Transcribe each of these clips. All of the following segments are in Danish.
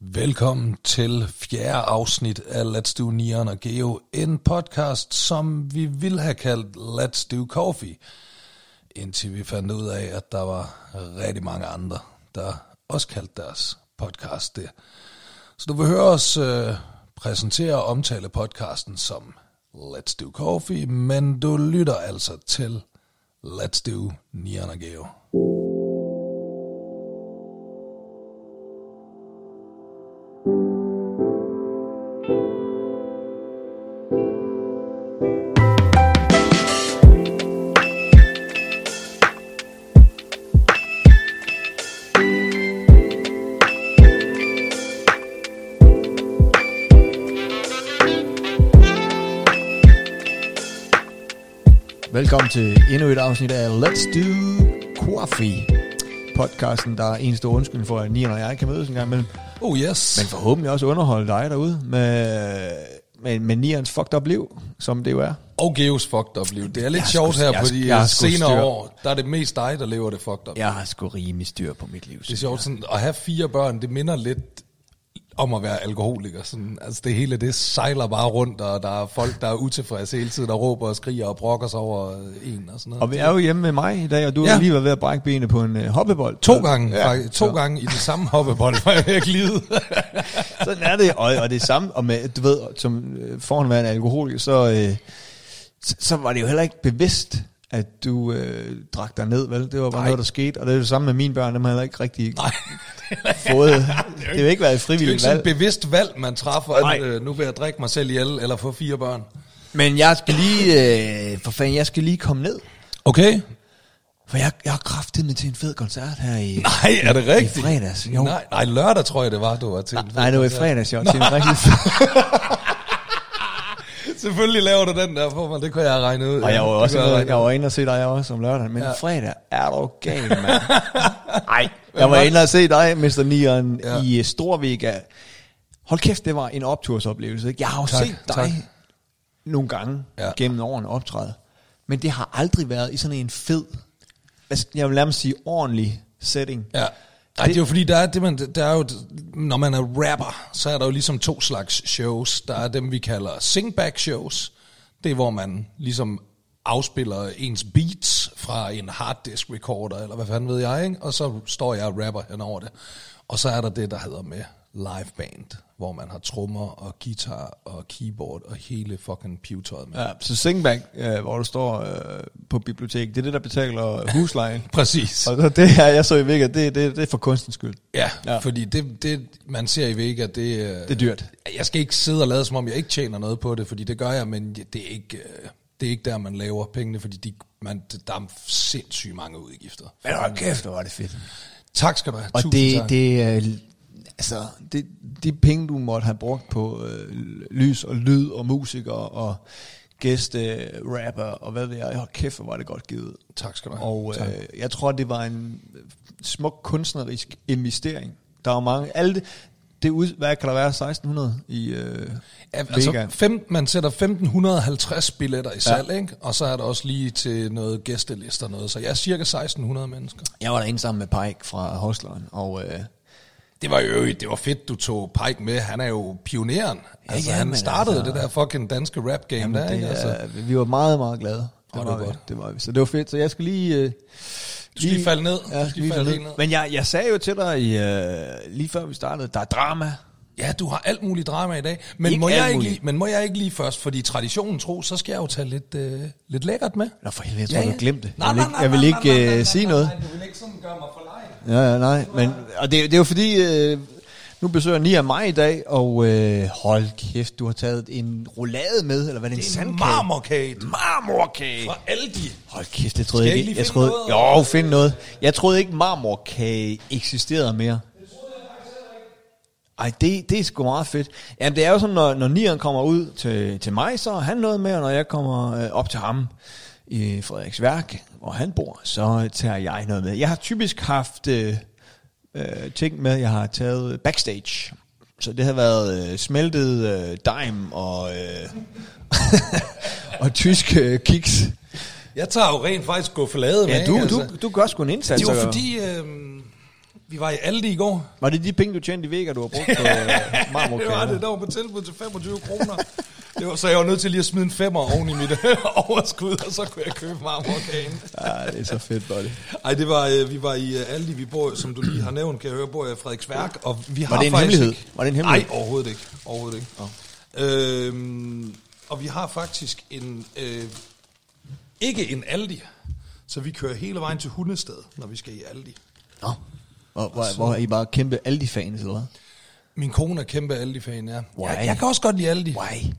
Velkommen til fjerde afsnit af Let's Do Neon og Geo, en podcast, som vi ville have kaldt Let's Do Coffee, indtil vi fandt ud af, at der var rigtig mange andre, der også kaldte deres podcast det. Så du vil høre os øh, præsentere og omtale podcasten som Let's Do Coffee, men du lytter altså til Let's Do Neon og Geo. Afsnit af Let's Do Coffee. Podcasten, der er en stor undskyldning for, at Nian og jeg kan mødes en gang imellem. Oh yes. Men forhåbentlig også underholde dig derude med, med, med Nians fucked up liv, som det jo er. Og Geos fucked up liv. Det er lidt Jeg sjovt sgu- her jeg på de jeg senere styr. år. Der er det mest dig, der lever det fucked up. Jeg har sgu rimelig styr på mit liv. Det er sjovt sådan, at have fire børn, det minder lidt om at være alkoholiker. Sådan, altså det hele, det sejler bare rundt, og der er folk, der er utilfredse hele tiden, der råber og skriger og brokker sig over en og sådan noget. Og vi er jo hjemme med mig i dag, og du Ja. har lige været ved at brække benet på en uh, hoppebold. To gange, Ja. ja, to gange i det samme hoppebold, var jeg ved at glide. Sådan er det, og, og det samme, og med, du ved, som øh, foranværende alkoholiker, så, øh, så, så var det jo heller ikke bevidst, at du øh, drak dig ned, vel? Det var bare Nej. noget, der skete, og det er det samme med mine børn, dem har heller ikke rigtig Nej, fået. det har jo ikke været et det er jo frivilligt ikke sådan valg. et bevidst valg, man træffer, Nej. at øh, nu vil jeg drikke mig selv ihjel, eller få fire børn. Men jeg skal lige, øh, for fanden, jeg skal lige komme ned, Okay. for jeg, jeg har kraftet med til en fed koncert her i, Nej, er det i rigtigt? fredags. Jo. Nej, nej, lørdag tror jeg, det var, du var til. en Nej, det var i fed fredags, jeg var til en rigtig fed Selvfølgelig laver du den der for mig, det kunne jeg regne ud. Og jeg var det også jeg var inde og se dig også om lørdagen, men ja. fredag er du gal, mand. Nej, jeg var inde og se dig, Mr. Nian, Ja. i Storvega. Hold kæft, det var en optursoplevelse. Ikke? Jeg har jo Tak, set dig tak. nogle gange Ja. gennem årene optræde, men det har aldrig været i sådan en fed, jeg vil nærmest sige ordentlig setting. Ja. Ej, det er jo fordi, der er, det, man, der er jo, når man er rapper, så er der jo ligesom to slags shows. Der er dem, vi kalder singback shows. Det er, hvor man ligesom afspiller ens beats fra en harddisk recorder, eller hvad fanden ved jeg, ikke? og så står jeg og rapper hen over det. Og så er der det, der hedder med live band, hvor man har trommer og guitar og keyboard og hele fucking pewtøjet med. Ja, så Singback, øh, hvor du står øh, på biblioteket, det er det, der betaler huslejen. Præcis. og det her, jeg så i Vega, det, det, det er for kunstens skyld. Ja, ja, fordi det, det, man ser i Vega, det, Det er dyrt. Jeg skal ikke sidde og lade, som om jeg ikke tjener noget på det, fordi det gør jeg, men det er ikke, øh, det er ikke der, man laver pengene, fordi de, man, der er sindssygt mange udgifter. Men hold kæft, hvor var det fedt. Tak skal du have. Og Tusind det, tak. det, altså, det, de penge, du måtte have brugt på øh, lys og lyd og musikere og gæste rapper og hvad ved jeg, hold kæft, hvor var det godt givet. Tak skal du have. Og Tak. øh, jeg tror, det var en smuk kunstnerisk investering. Der var mange, alle det, det ud, hvad kan der være, 1600 i øh, Ja, altså, fem, man sætter 1550 billetter i salg, ja. ikke? og så er der også lige til noget gæstelister og noget, så jeg er cirka 1600 mennesker. Jeg var derinde sammen med Pike fra Hosleren, og øh, Det var jo det var fedt, du tog Pike med. Han er jo pioneren. Altså, ja, han startede altså- det der fucking danske rap game Jamen, der, det, ikke? Altså, vi var meget, meget glade. Det, det var var vi. godt. det var vi. Så det var fedt. Så jeg skal lige... Øh, Du skal lige falde ned. Ja, Du jeg skal lige falde ned. Men jeg, jeg sagde jo til dig, i, øh, lige før vi startede, der er drama. Ja, du har alt muligt drama i dag. Men, Ikke må jeg, ikke lige, men må jeg ikke lige først, fordi traditionen tro, så skal jeg jo tage lidt, øh, lidt lækkert med. Nå for helvede, jeg tror, du glemte det. Nej, Jeg vil nej, ikke, nej, jeg vil ikke nej, nej, øh, nej, sige nej, noget. Nej, du vil ikke sådan gøre mig for lejen. Ja, ja, nej. Men, og det, det er jo fordi, øh, nu besøger Nia mig i dag, og øh, hold kæft, du har taget en roulade med, eller hvad er det, er en sandkage? marmorkage. Marmorkage. Fra Aldi. Hold kæft, det troede Skal jeg jeg ikke. Jeg finde troede, noget, jo, find noget. Jeg troede ikke, marmorkage eksisterede mere. Ej, det, det er sgu meget fedt. Jamen, det er jo sådan, når, når Nian kommer ud til, til mig, så har han noget med, og når jeg kommer øh, op til ham i Frederiksværk, hvor han bor, så tager jeg noget med. Jeg har typisk haft øh, øh, ting med, jeg har taget backstage. Så det har været øh, smeltet øh, dime og, øh, og tysk øh, kiks. Jeg tager jo rent faktisk gå for lade med. Ja, du, ikke? du, du gør sgu en indsats. Det var fordi, øh, Vi var i Aldi i går. Var det de penge, du tjente i Vega, du har brugt på øh, marmorkager? Det var det, der var på tilbud til 25 kroner. Det var, så jeg var nødt til lige at smide en femmer oven i mit øh, overskud, og så kunne jeg købe marmorkagen. Ja, det er så fedt, buddy. Ej, det var, øh, vi var i Aldi, vi bor, som du lige har nævnt, kan jeg høre, bor i Frederiksværk, og vi har Var det en faktisk hemmelighed? Var det en hemmelighed? Nej, overhovedet ikke. Overhovedet ikke. Oh. Øhm, og vi har faktisk en, øh, ikke en Aldi, så vi kører hele vejen til Hundested, når vi skal i Aldi. Nå. Hvor, hvor, hvor er I bare kæmpe Aldi-fans, eller hvad? Min kone er kæmpe Aldi-fan, ja. Why? Jeg, jeg kan også godt lide Aldi. Why?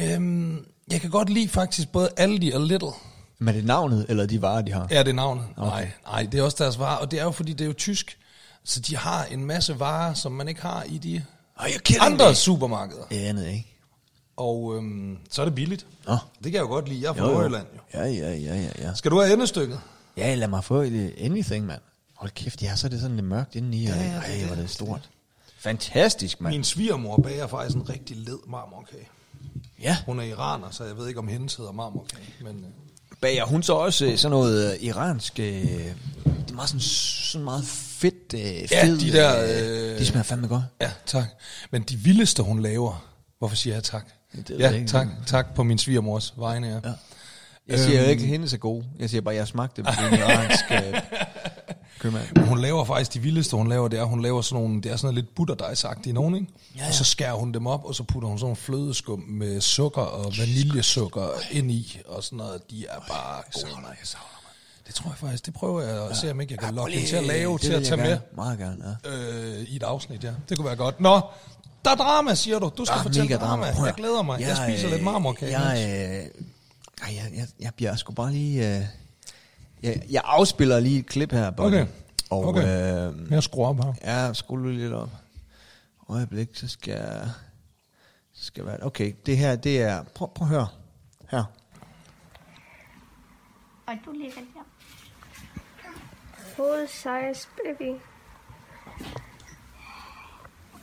Øhm, jeg kan godt lide faktisk både Aldi og Lidl. Men er det navnet, eller de varer, de har? Ja, det er navnet. Okay. Nej, nej, det er også deres varer, og det er jo fordi, det er jo tysk. Så de har en masse varer, som man ikke har i de kidding andre me? supermarkeder. Det andet, ikke? Og øhm, så er det billigt. Nå. Det kan jeg jo godt lide. Jeg er fra. Nordjylland jo. Ja, ja, ja, ja, ja. Skal du have endestykket? Ja, lad mig få et anything, mand. Hold kæft, ja, så er det sådan lidt mørkt indeni. Ja, ja, ja, det er Ej, det. hvor er det stort. Fantastisk, mand. Min svigermor bager faktisk en rigtig led marmorkage. Ja. Hun er iraner, så jeg ved ikke, om hendes hedder marmorkage. Men, øh, Bager hun så også øh, sådan noget øh, iransk... Øh, det er meget sådan, sådan meget fedt, øh, Ja, fed, de der, Øh, de smager fandme godt. ja, tak. Men de vildeste, hun laver... Hvorfor siger jeg tak? Det ja, jeg ikke. tak. Tak på min svigermors vegne, ja. Ja. Jeg siger Øhm. ikke, at hendes er gode. Jeg siger bare, at jeg smagte på den iranske øh, købmand. Men hun laver faktisk de vildeste, hun laver, det er, hun laver sådan nogle, det er sådan lidt butterdejsagtige nogen, ikke? Ja, ja. Og så skærer hun dem op, og så putter hun sådan nogle flødeskum med sukker og vaniljesukker ind i, og sådan noget. De er bare gode. jeg savner Det tror jeg faktisk, det prøver jeg at se, om ikke jeg kan lokke Prøv hende til at lave, det til at jeg tage med gerne. Meget gerne, ja. øh, i et afsnit, ja. Det kunne være godt. Nå, der er drama, siger du. Du skal Ah, fortælle drama. At- Jeg glæder mig. Jeg, spiser øh, lidt marmorkage. Jeg, øh, ej, jeg, jeg, jeg bliver sgu bare lige... Øh, jeg, jeg afspiller lige et klip her, Bolle. Okay. Og Okay. øh, Jeg skruer op her. Ja, skru lige lidt op. Øjeblik, så skal jeg... så Skal være, okay, det her, det er... Prøv, prøv at høre. Her. Og du ligger der. Full size baby.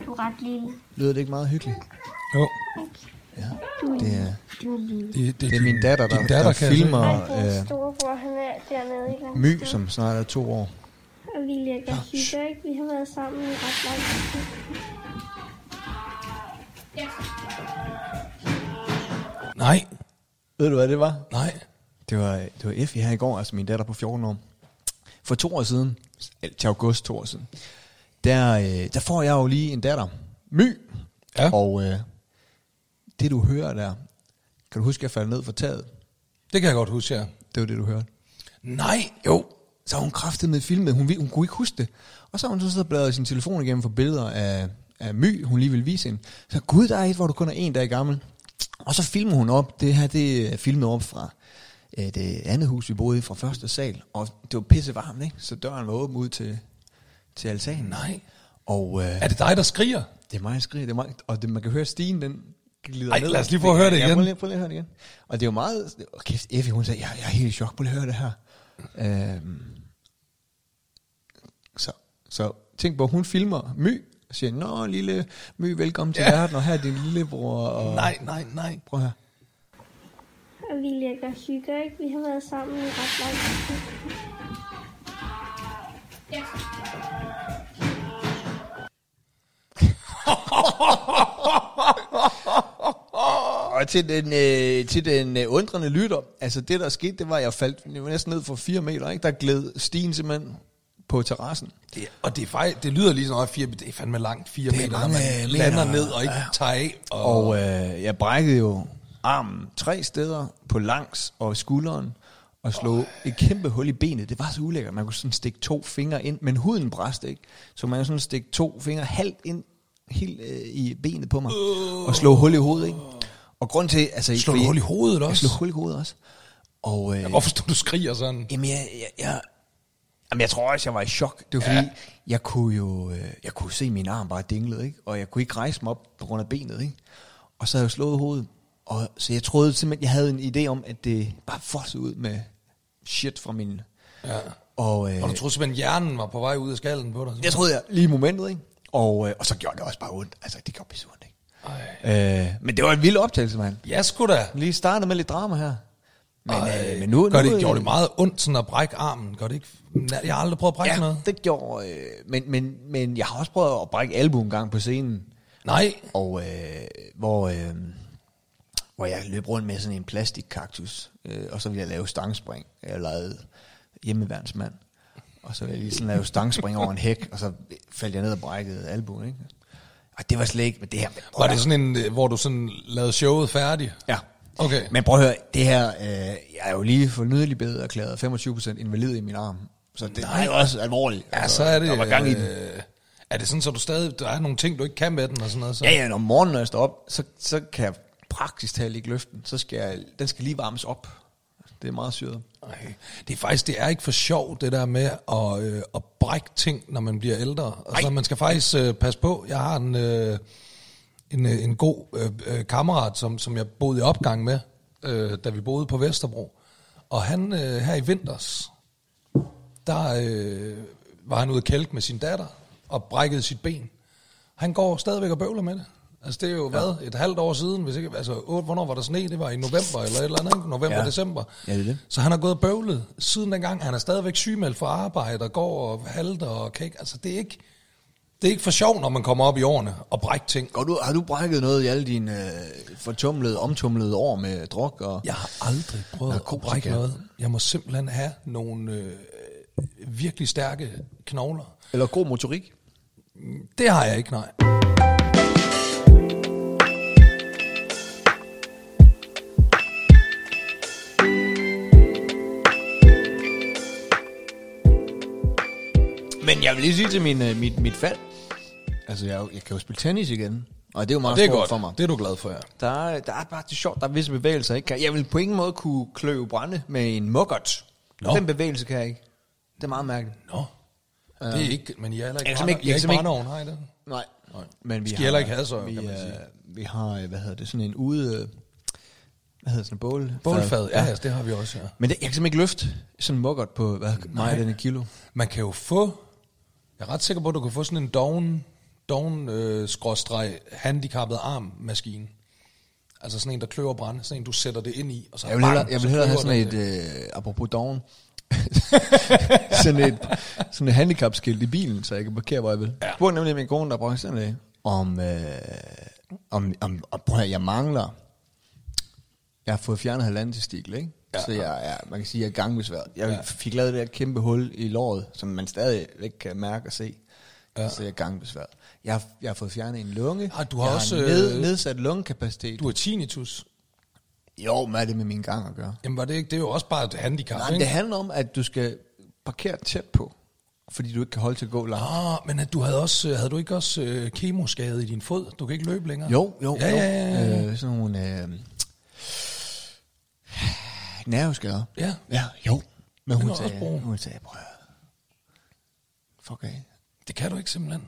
Du er ret lille. Lyder det ikke meget hyggeligt? Jo, Ja. Er Det er, lille. det, det er min datter, der, datter, der filmer øh, andet My, som snart er to år. Og vi lægger hygger, ikke? Vi har været sammen i ret lang tid. Nej, Ved du, hvad det var? nej. Det var, det var Effie her i går, altså min datter på 14 år. For to år siden, til august to år siden, der, øh, der får jeg jo lige en datter, My. Ja. Og øh, det du hører der, kan du huske, at jeg faldt ned for taget? Det kan jeg godt huske, ja. Det var det, du hørte. Nej, jo. Så hun kraftet med filmet, hun, hun kunne ikke huske det. Og så har hun så siddet og bladret sin telefon igennem for billeder af, af My, hun lige ville vise hende. Så gud, der er et, hvor du kun er en dag gammel. Og så filmer hun op, det her det er filmet op fra øh, det andet hus, vi boede i fra første sal. Og det var pisse varmt, ikke? Så døren var åben ud til, til altanen. Nej. Og øh, Er det dig, der skriger? det er mig, der skriger, det er mig, og det, man kan høre stigen, den glider Ej, ned. lad os lige prøve at høre det Ja, igen. prøv lige, prøv lige at høre det igen. Og det er jo meget... Og kæft, Effie, hun sagde, jeg, jeg er helt i chok, prøv lige at høre det her. Øhm, så, så tænk på, hun filmer My, og siger, Nå, lille My, velkommen til Ja. verden, og her er din lillebror. Og, Nej, nej, nej. Prøv her. Og vi lægger hygger, ikke? Vi har været sammen i ret lang tid. Og til den, øh, til den øh, undrende lytter, altså det der skete, det var, at jeg faldt jeg var næsten ned for fire meter, ikke? Der gled stigen simpelthen på terrassen. Det, og det, er faktisk, det lyder lige sådan noget, fire, det er fandme langt, fire Det er meter, når man meter. lander ned og ikke tager af. Og, Og øh, jeg brækkede jo armen tre steder på langs og skulderen, og slog et kæmpe hul i benet. Det var så ulækkert. Man kunne sådan stikke to fingre ind, men huden bræste ikke. Så man kunne sådan stikke to fingre halvt ind helt øh, i benet på mig, og slå hul i hovedet, ikke? Og grund til, altså... Fordi- hul i hovedet Jeg også? slog hul i hovedet også. Og, øh, Hvorfor står du skriger sådan? Jamen, jeg, jeg, jeg, jamen, jeg tror også, jeg var i chok. Det var fordi, Ja. jeg kunne jo øh, jeg kunne se min arm bare dinglede, ikke? Og jeg kunne ikke rejse mig op på grund af benet, ikke? Og så havde jeg slået hovedet. Og, så jeg troede simpelthen, jeg havde en idé om, at det bare fossede ud med shit fra min... Ja. Og, øh, Og du troede simpelthen, hjernen var på vej ud af skallen på dig? jeg troede jeg lige i momentet, ikke? Og, øh, og så gjorde det også bare ondt. Altså, det gjorde pisse? Øh, men det var en vild optagelse, mand. Ja, sgu da. Lige startet med lidt drama her. Men, Ej, øh, men nu, gør nu, det, gjorde det meget ondt sådan at brække armen? Gør det ikke? Jeg har aldrig prøvet at brække Ja, noget. det gjorde... Øh, men, men, men jeg har også prøvet at brække albuen en gang på scenen. Nej. Og øh, hvor, øh, hvor jeg løb rundt med sådan en plastikkaktus, øh, og så ville jeg lave stangspring. Jeg lavede hjemmeværnsmand. Og så ville jeg lige sådan lave stangspring over en hæk, og så faldt jeg ned og brækkede albuen, ikke? Og det var slet ikke med det her. Var det sådan en, øh, hvor du sådan lavede showet færdigt? Ja. Okay. Men prøv at høre, det her, øh, jeg er jo lige for nydelig bedre erklæret 25% invalid i min arm. Så det Nej. er jo også alvorligt. Ja, Altså, så er det... Der var gang i den. øh, Er det sådan, så du stadig... Der er nogle ting, du ikke kan med den og sådan noget? Så? Ja, ja, når morgenen, når jeg står op, så, så kan jeg praktisk talt ikke løfte den. Så skal jeg, den skal lige varmes op. Det er meget syret. Ej, det er faktisk, det er ikke for sjov, det der med at, øh, at brække ting, når man bliver ældre. Altså, man skal faktisk øh, passe på. Jeg har en, øh, en, øh, en god øh, øh, kammerat, som, som jeg boede i opgang med, øh, da vi boede på Vesterbro. Og han øh, her i vinters, der øh, var han ude at kælke med sin datter, og brækkede sit ben. Han går stadigvæk og bøvler med det. Altså det er jo, hvad, et halvt år siden, hvis ikke, altså otte, hvornår var der sne? Det var i november eller et eller andet, ikke? November, Ja. december. Ja, det er det. Så han har gået og bøvlet siden dengang. Han er stadigvæk sygemeldt fra arbejde og går og halter og kan ikke, altså det er ikke, det er ikke for sjov, når man kommer op i årene og brækker ting. Går du, har du brækket noget i alle dine øh, fortumlede, omtumlede år med druk? Og... Jeg har aldrig prøvet at Narkotika. brække noget. Jeg må simpelthen have nogle øh, virkelig stærke knogler. Eller god motorik? Det har jeg ikke, nej. Men jeg vil lige sige til min, øh, mit, mit fald. Altså, jeg, er jo- jeg kan jo spille tennis igen. Og det er jo meget Det er stort godt. for mig. Det er du glad for, ja. Der er, der er bare det er sjovt, der er visse bevægelser, jeg ikke kan. Jeg vil på ingen måde kunne kløve brænde med en muggert. Nå. Den bevægelse kan jeg ikke. Det er meget mærkeligt. Nå. Det er ikke, men jeg er heller ikke, Jeg kan simpelthen ikke- jeg er kan ikke simpelthen brændeovn, har I det? Nej. Men vi Skal har, heller ikke have så, vi, kan man øh, sige. vi har, øh, hvad hedder det, sådan en ude... øh, Hvad hedder sådan en bål? Bålfad, ja, det har vi også, ja. Men det, jeg kan simpelthen ikke løfte sådan en muggert på, hvad den er kilo. Man kan jo få, jeg er ret sikker på, at du kan få sådan en doven, doven øh, skråstreg handicappet armmaskine. Altså sådan en, der kløver brænde. Sådan en, du sætter det ind i, og så Jeg vil bang, hellere, jeg vil hellere have sådan et, det. øh, apropos doven, sådan et, sådan et handicapskilt i bilen, så jeg kan parkere, hvor jeg vil. Ja. Jeg spurgte nemlig min kone, der brugte sådan det, om, øh, om, om, om prøv at jeg mangler, jeg har fået fjernet halvanden testikel, ikke? Ja. Ja. Så jeg, er, man kan sige, at jeg er gangbesværet. Jeg Ja. ja. fik lavet det der kæmpe hul i låret, som man stadig ikke kan mærke og se. Ja. Ja. Så jeg er gangbesværet. Jeg har, jeg har fået fjernet en lunge. Ah, du har jeg også, Har ned, øh, nedsat lungekapacitet. Du har tinnitus. Jo, hvad er det med min gang at gøre? Jamen var det ikke, det er jo også bare et handicap, Nej, ikke? det handler om, at du skal parkere tæt på, fordi du ikke kan holde til at gå langt. Ah, men at du havde, også, havde du ikke også øh, kemoskade i din fod? Du kan ikke løbe længere? Jo, jo, Ja, jo. ja, ja, ja. Øh, sådan nogle øh, nerveskader. Ja. Ja, jo. Men hun sagde, hun sagde, prøv. Fuck af. Det kan du ikke simpelthen.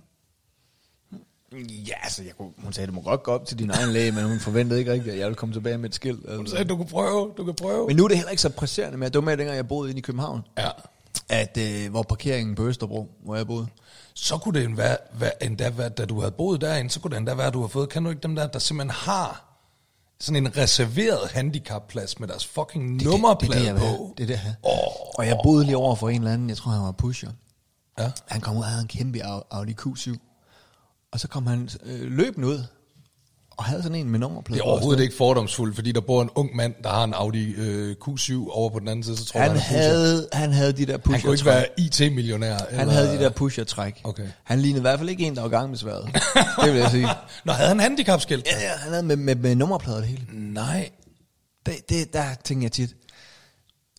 Ja, altså, jeg kunne, hun sagde, du må godt gå op til din egen læge, men hun forventede ikke rigtigt, at jeg ville komme tilbage med et skilt. Altså. sagde, du kan prøve, du kan prøve. Men nu er det heller ikke så presserende mere. Det var med, dengang jeg boede inde i København. Ja. At, øh, hvor parkeringen på Østerbro, hvor jeg boede. så kunne det endda være, være, endda være, da du havde boet derinde, så kunne det endda være, at du har fået, kan du ikke dem der, der simpelthen har sådan en reserveret handicapplads med deres fucking Det er det- nummerplade det, det, jeg vil på. Det er det, have. Og jeg boede lige over for en eller anden, jeg tror han var pusher. Ja. Han kom ud og havde en kæmpe Au- Audi Q7. Og så kom han øh, løbende ud, og havde sådan en med nummerplade. Det er overhovedet ikke fordomsfuldt, fordi der bor en ung mand, der har en Audi øh, Q7 over på den anden side, så tror jeg, Han han, pusher. havde, han havde de der han kunne ikke pusher være IT-millionær. Han havde de der pusher-træk. Okay. Han lignede i hvert fald ikke en, der var gangbesværet. det vil jeg sige. Nå, havde han handicapskilt? Ja, ja, han havde med, med, med nummerplader det hele. Nej. Det, det, der tænker jeg tit.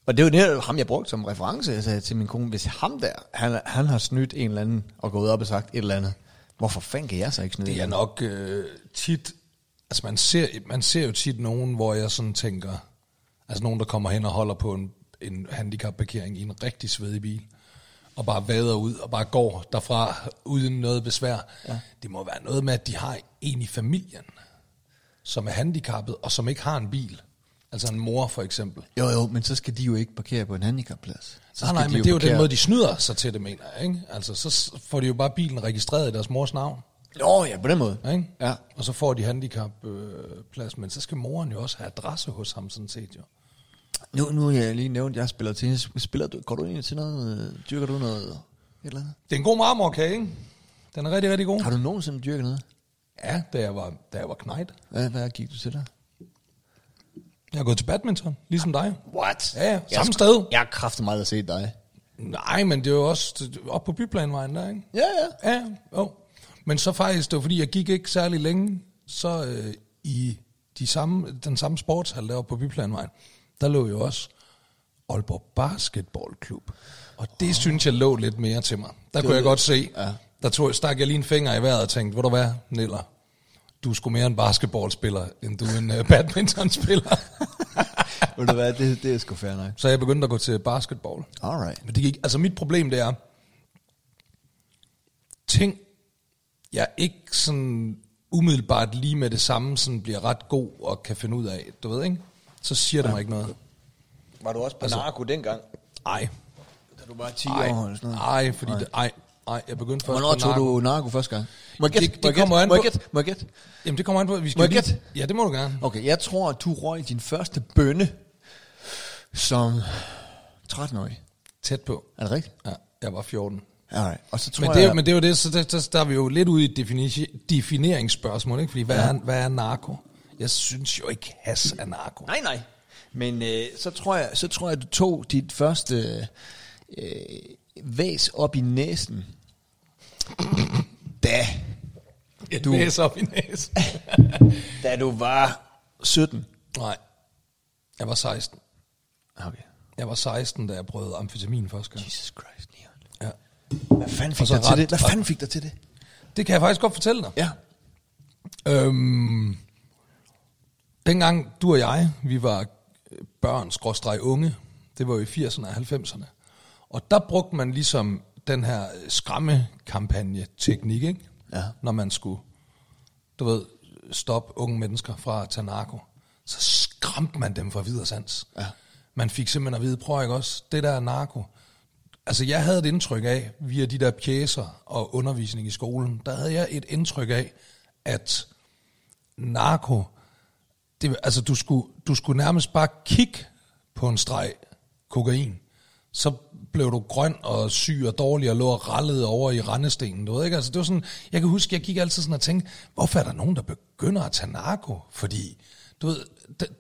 Og det er jo ham jeg brugte som reference. Jeg sagde til min kone, hvis ham der, han, han har snydt en eller anden, og gået op og sagt et eller andet, hvorfor fanden kan jeg så ikke snyde? Det er nok øh, tit, altså man ser, man ser jo tit nogen, hvor jeg sådan tænker, altså nogen, der kommer hen og holder på en, en handicapparkering i en rigtig svedig bil, og bare vader ud, og bare går derfra uden noget besvær. Ja. Det må være noget med, at de har en i familien, som er handicappet, og som ikke har en bil. Altså en mor for eksempel. Jo, jo, men så skal de jo ikke parkere på en handicapplads. Så Nej, nej, de men det er jo den parkere- måde, de snyder sig til det, mener jeg. Ikke? Altså, så får de jo bare bilen registreret i deres mors navn. Nå, ja, på den måde. Ikke? Ja. Og så får de handicapplads, øh, plads, men så skal moren jo også have adresse hos ham sådan set jo. Nu, nu har jeg lige nævnt, at jeg spiller tennis. Spiller du, går du egentlig til noget, øh, dyrker du noget, et eller andet? Det er en god marmorkage, ikke? Den er rigtig, rigtig god. Har du nogensinde dyrket noget? Ja, da jeg var, da jeg var knejt. Hvad, hvad gik du til der? Jeg har gået til badminton, ligesom dig. What? Ja, ja, samme sted. Jeg har kraftet meget at se dig. Nej, men det er jo også op på byplanvejen der, ikke? Ja, ja. Ja, jo. Men så faktisk, det var fordi, jeg gik ikke særlig længe, så øh, i de samme, den samme sportshal deroppe på byplanvejen, der lå jo også Aalborg Basketballklub. Og det oh. synes jeg lå lidt mere til mig. Der kunne jeg godt se, Ja. der tog, stak jeg lige en finger i vejret og tænkte, hvor du hvad, Niller, du er sgu mere en basketballspiller, end du er en uh, badmintonspiller. Ved du hvad, det, det er sgu fair nok. så jeg begyndte at gå til basketball. Alright. Men det gik, altså mit problem det er, ting, jeg ikke sådan umiddelbart lige med det samme sådan bliver ret god og kan finde ud af, du ved ikke? Så siger det mig ikke noget. Var du også på Altså- narko dengang? Ej, Da du var 10 ej, år eller sådan noget? ej, fordi det, ej, ej, jeg begyndte først Hvornår på tog narko. du narko første gang? Må jeg gætte? Det- det Må jeg kommer gætte? an Må jeg på- gætte? Må jeg gætte? Jamen det kommer an på, vi skal Må jeg gætte? Ja, det må du gerne. Okay, jeg tror, at du røg din første bønne som 13-årig. Tæt på. Er det rigtigt? Ja, jeg var 14. Alright. Og så tror Men det, jeg... men det er jo det, så der, der, der er vi jo lidt ude i et defini- defineringsspørgsmål, ikke? Fordi hvad, er, hvad er narko? Jeg synes jo ikke, has er narko. Nej, nej. Men øh, så, tror jeg, så tror jeg, du tog dit første øh, væs op i næsen. Da, Et Du- næse op i næsen. da du var 17. Nej, jeg var 16. Okay. Jeg var 16, da jeg prøvede amfetamin første gang. Jesus Christ. Ja. Hvad fanden fik dig til det? Hvad fanden fik dig til det? Det kan jeg faktisk godt fortælle dig. Ja. Øhm, dengang du og jeg, vi var børn, skråstreg unge, det var jo i 80'erne og 90'erne, og der brugte man ligesom den her skræmmekampagne-teknik, ikke? Ja. Når man skulle, du ved, stoppe unge mennesker fra at tage narko. Så skræmte man dem fra videre sans. Ja. Man fik simpelthen at vide, prøv ikke også, det der er narko. Altså jeg havde et indtryk af, via de der pjæser og undervisning i skolen, der havde jeg et indtryk af, at narko, det, altså du skulle, du skulle nærmest bare kigge på en streg kokain, så blev du grøn og syg og dårlig og lå og rallede over i rendestenen, du ved ikke? Altså det var sådan, jeg kan huske, jeg gik altid sådan og tænkte, hvorfor er der nogen, der begynder at tage narko? Fordi, du ved,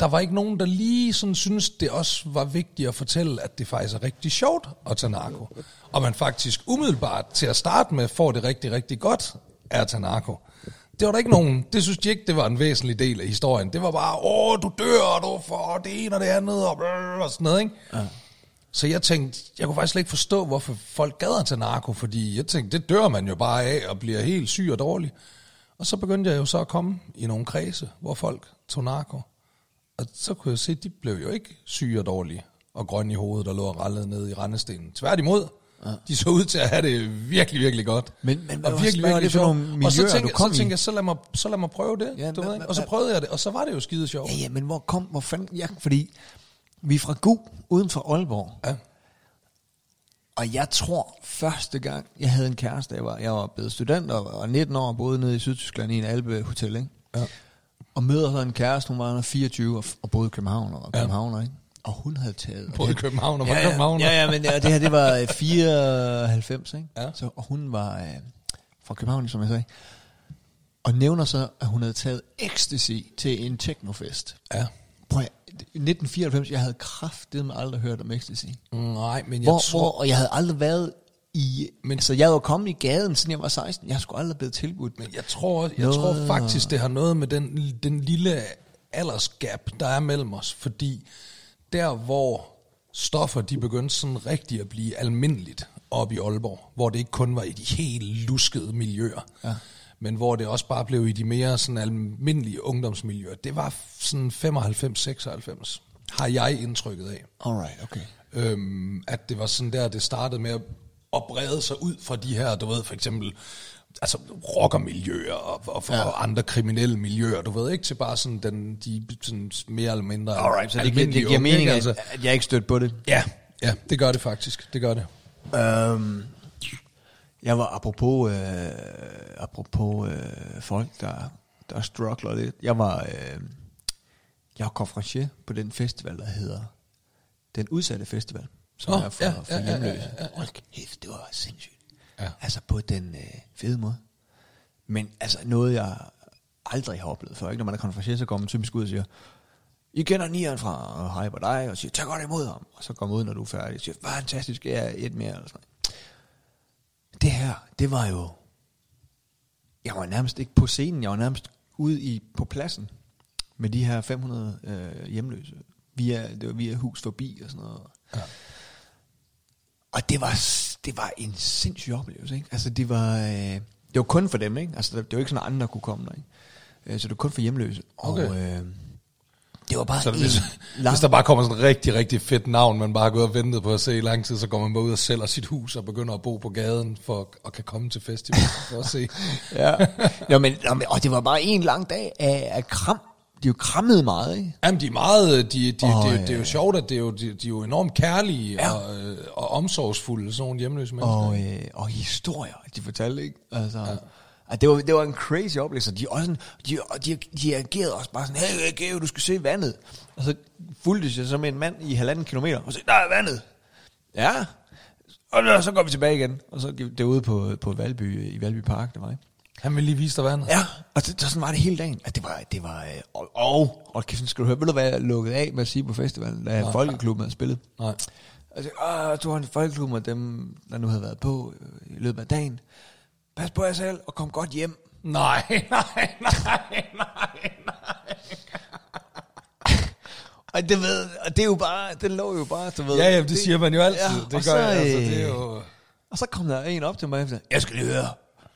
der var ikke nogen, der lige sådan synes, det også var vigtigt at fortælle, at det faktisk er rigtig sjovt at tage narko. Og man faktisk umiddelbart til at starte med får det rigtig, rigtig godt af at tage narko. Det var der ikke nogen, det synes de ikke, det var en væsentlig del af historien. Det var bare, åh, du dør, og du får det ene og det andet, og, og sådan noget, ikke? Ja. Så jeg tænkte, jeg kunne faktisk slet ikke forstå, hvorfor folk gad at tage narko, fordi jeg tænkte, det dør man jo bare af, og bliver helt syg og dårlig. Og så begyndte jeg jo så at komme i nogle kredse, hvor folk tog narko. Og så kunne jeg se, at de blev jo ikke syge og dårlige, og grønne i hovedet, og lå og rallede ned i rendestenen. Tværtimod, ja. de så ud til at have det virkelig, virkelig godt. Men- men og virkelig, virkelig for sjovt. nogle Og så miljøer, tænkte, så tænkte jeg, så lad mig, så lad mig prøve det. Ja, du hvad- ved, hvad- og så prøvede jeg det, og så var det jo skide sjovt. Ja, ja, men hvor kom, hvor fanden, ja, fordi vi er fra Gu, uden for Aalborg. Ja. Og jeg tror, første gang, jeg havde en kæreste, jeg var, jeg var blevet student og var 19 år og boede nede i Sydtyskland i en alpehotel, ikke? Ja. Og møder så en kæreste, hun var 24 og, og boede i København og var Ja. Københavner, ikke? Og hun havde taget... Både i København og ja, ja, København. ja, ja, men ja, det her, det var øh, 94, ikke? Ja. Så, og hun var øh, fra København, som jeg sagde. Og nævner så, at hun havde taget ecstasy til en technofest. ja. Prøv at, i 1994, jeg havde kraftedeme aldrig hørt om ecstasy. Nej, men jeg Hvor, tror... hvor, og jeg havde aldrig været i... Men- altså, jeg var kommet i gaden, siden jeg var 16. Jeg sgu aldrig blevet tilbudt. Men jeg tror, jeg Nå. tror faktisk, det har noget med den, den lille aldersgap, der er mellem os. Fordi der, hvor stoffer de begyndte sådan rigtig at blive almindeligt op i Aalborg, hvor det ikke kun var i de helt luskede miljøer, ja. men hvor det også bare blev i de mere sådan almindelige ungdomsmiljøer, det var sådan 95-96, har jeg indtrykket af. Alright, okay. Øhm, at det var sådan der, det startede med at, brede sig ud fra de her, du ved, for eksempel altså rockermiljøer og, og, ja. og andre kriminelle miljøer, du ved ikke, til bare sådan den, de sådan mere eller mindre Alright, så det, almindelige det giver unge, mening, ikke? at, altså, at jeg ikke stødt på det. Ja, ja, det gør det faktisk, det gør det. Um, jeg var apropos, øh, apropos øh, folk, der, der struggler lidt. Jeg var, øh, jeg var konferencier på den festival, der hedder den udsatte festival, som Nå, er for, ja, for ja, ja, hjemløse. ja, ja, Hold kæft, det var sindssygt. Ja. Altså på den øh, fede måde. Men altså noget, jeg aldrig har oplevet før. Ikke? Når man er konferencier, så går man typisk ud og siger, I kender nieren fra og hej på dig, og siger, tag godt imod ham. Og så kommer ud, når du er færdig, og siger, fantastisk, jeg er et mere. Eller sådan. noget. Det her, det var jo, jeg var nærmest ikke på scenen, jeg var nærmest ude i, på pladsen med de her 500 øh, hjemløse. Via, det var via hus forbi og sådan noget. Ja. Og det var, det var en sindssyg oplevelse, ikke? Altså, det var, øh, det var kun for dem, ikke? Altså, det, var ikke sådan, at andre kunne komme der, ikke? Øh, så det var kun for hjemløse. Okay. Og øh, det var bare Så hvis, lang... hvis der bare kommer sådan et rigtig, rigtig fedt navn, man bare har gået og ventet på at se i lang tid, så går man bare ud og sælger sit hus og begynder at bo på gaden for at kan komme til festival for at se. ja. Nå, men, nå, men, og det var bare en lang dag af, af kram. De jo krammede meget, ikke? Jamen, de er meget, de, de, Åh, de, ja. det er jo sjovt, at det er jo, de, de er jo enormt kærlige Ja. og, øh, og omsorgsfulde, sådan nogle hjemløse mennesker. Og, øh, og historier, de fortalte, ikke? Altså, ja. at det, var, det var en crazy oplevelse. De, er også de, de, de agerede også bare sådan, hey, Geo, du skal se vandet. Og så fulgte jeg så med en mand i halvanden kilometer, og så, der er vandet. Ja. Og så- går vi tilbage igen. Og så det er ude på, på Valby, i Valby Park, det var, ikke? Han vil lige vise dig vandet. Ja, og det, sådan var det hele dagen. At det var, det var, øh, og, og, og kæft, skal du høre, ved du hvad jeg lukkede af med at sige på festivalen, da Nej. Folkeklubben havde spillet? Nej. Altså, åh, tog han til folkeklubben, og dem, der nu havde været på øh, i løbet af dagen. Pas på jer selv, og kom godt hjem. Nej, nej, nej, nej, nej. Og det, ved, og det er jo bare, det lå jo bare, du ved. Ja, ja, det siger man jo altid. Ja, det og gør så, jeg, altså, det er øh, jo... Og så kom der en op til mig efter, jeg skal lige høre,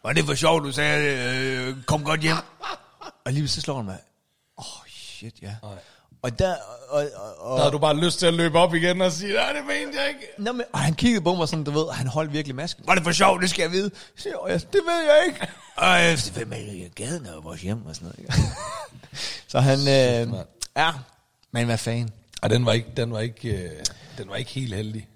var det for sjovt, du sagde, øh, kom godt hjem. og lige så slår han mig, åh, oh, shit, ja. Nej. Og der, og, og, og, Der har du bare lyst til at løbe op igen og sige, nej, det mente jeg ikke. Nå, men, og han kiggede på mig sådan, du ved, og han holdt virkelig masken. Var det for sjovt, det skal jeg vide? Så siger jeg, det ved jeg ikke. Ej, det er med gaden og vores hjem og sådan noget. Ikke? så han, øh, ja, men hvad fanden. Ej, den var ikke, den var ikke, øh, den var ikke helt heldig.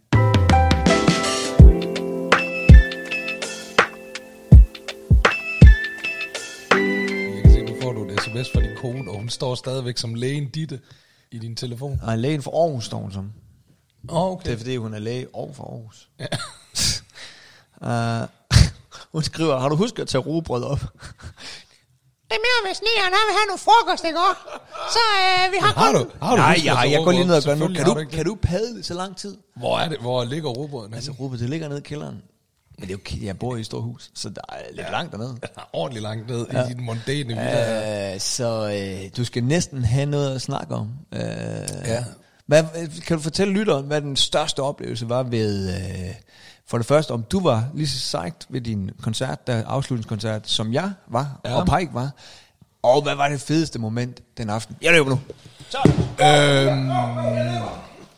Sms fra din kone, og hun står stadigvæk som lægen Ditte i din telefon. Og lægen for Aarhus står hun som. Oh, okay. Det er fordi, hun er læge over for Aarhus. Ja. uh, hun skriver, har du husket at tage robrød op? Det er mere, hvis Nian han vil have noget frokost, ikke også? Så øh, vi har Har kun... du, har du Nej, husket jeg, går lige ned og gør nu. Kan har du, kan du padle så lang tid? Hvor, er det, hvor ligger robrøden? Altså, Altså, robrød, det ligger nede i kælderen. Men det er jo, jeg bor i et stort hus, så der er lidt ja. langt dernede. ordentligt langt ned ja. i din mondæne villa. Øh, så øh, du skal næsten have noget at snakke om. Øh, Ja. hvad, kan du fortælle lytteren, hvad den største oplevelse var ved... Øh, for det første, om du var lige så sejt ved din koncert, der afslutningskoncert, som jeg var, Ja. ja. og Pike var. Og hvad var det fedeste moment den aften? Jeg løber nu. Øhm,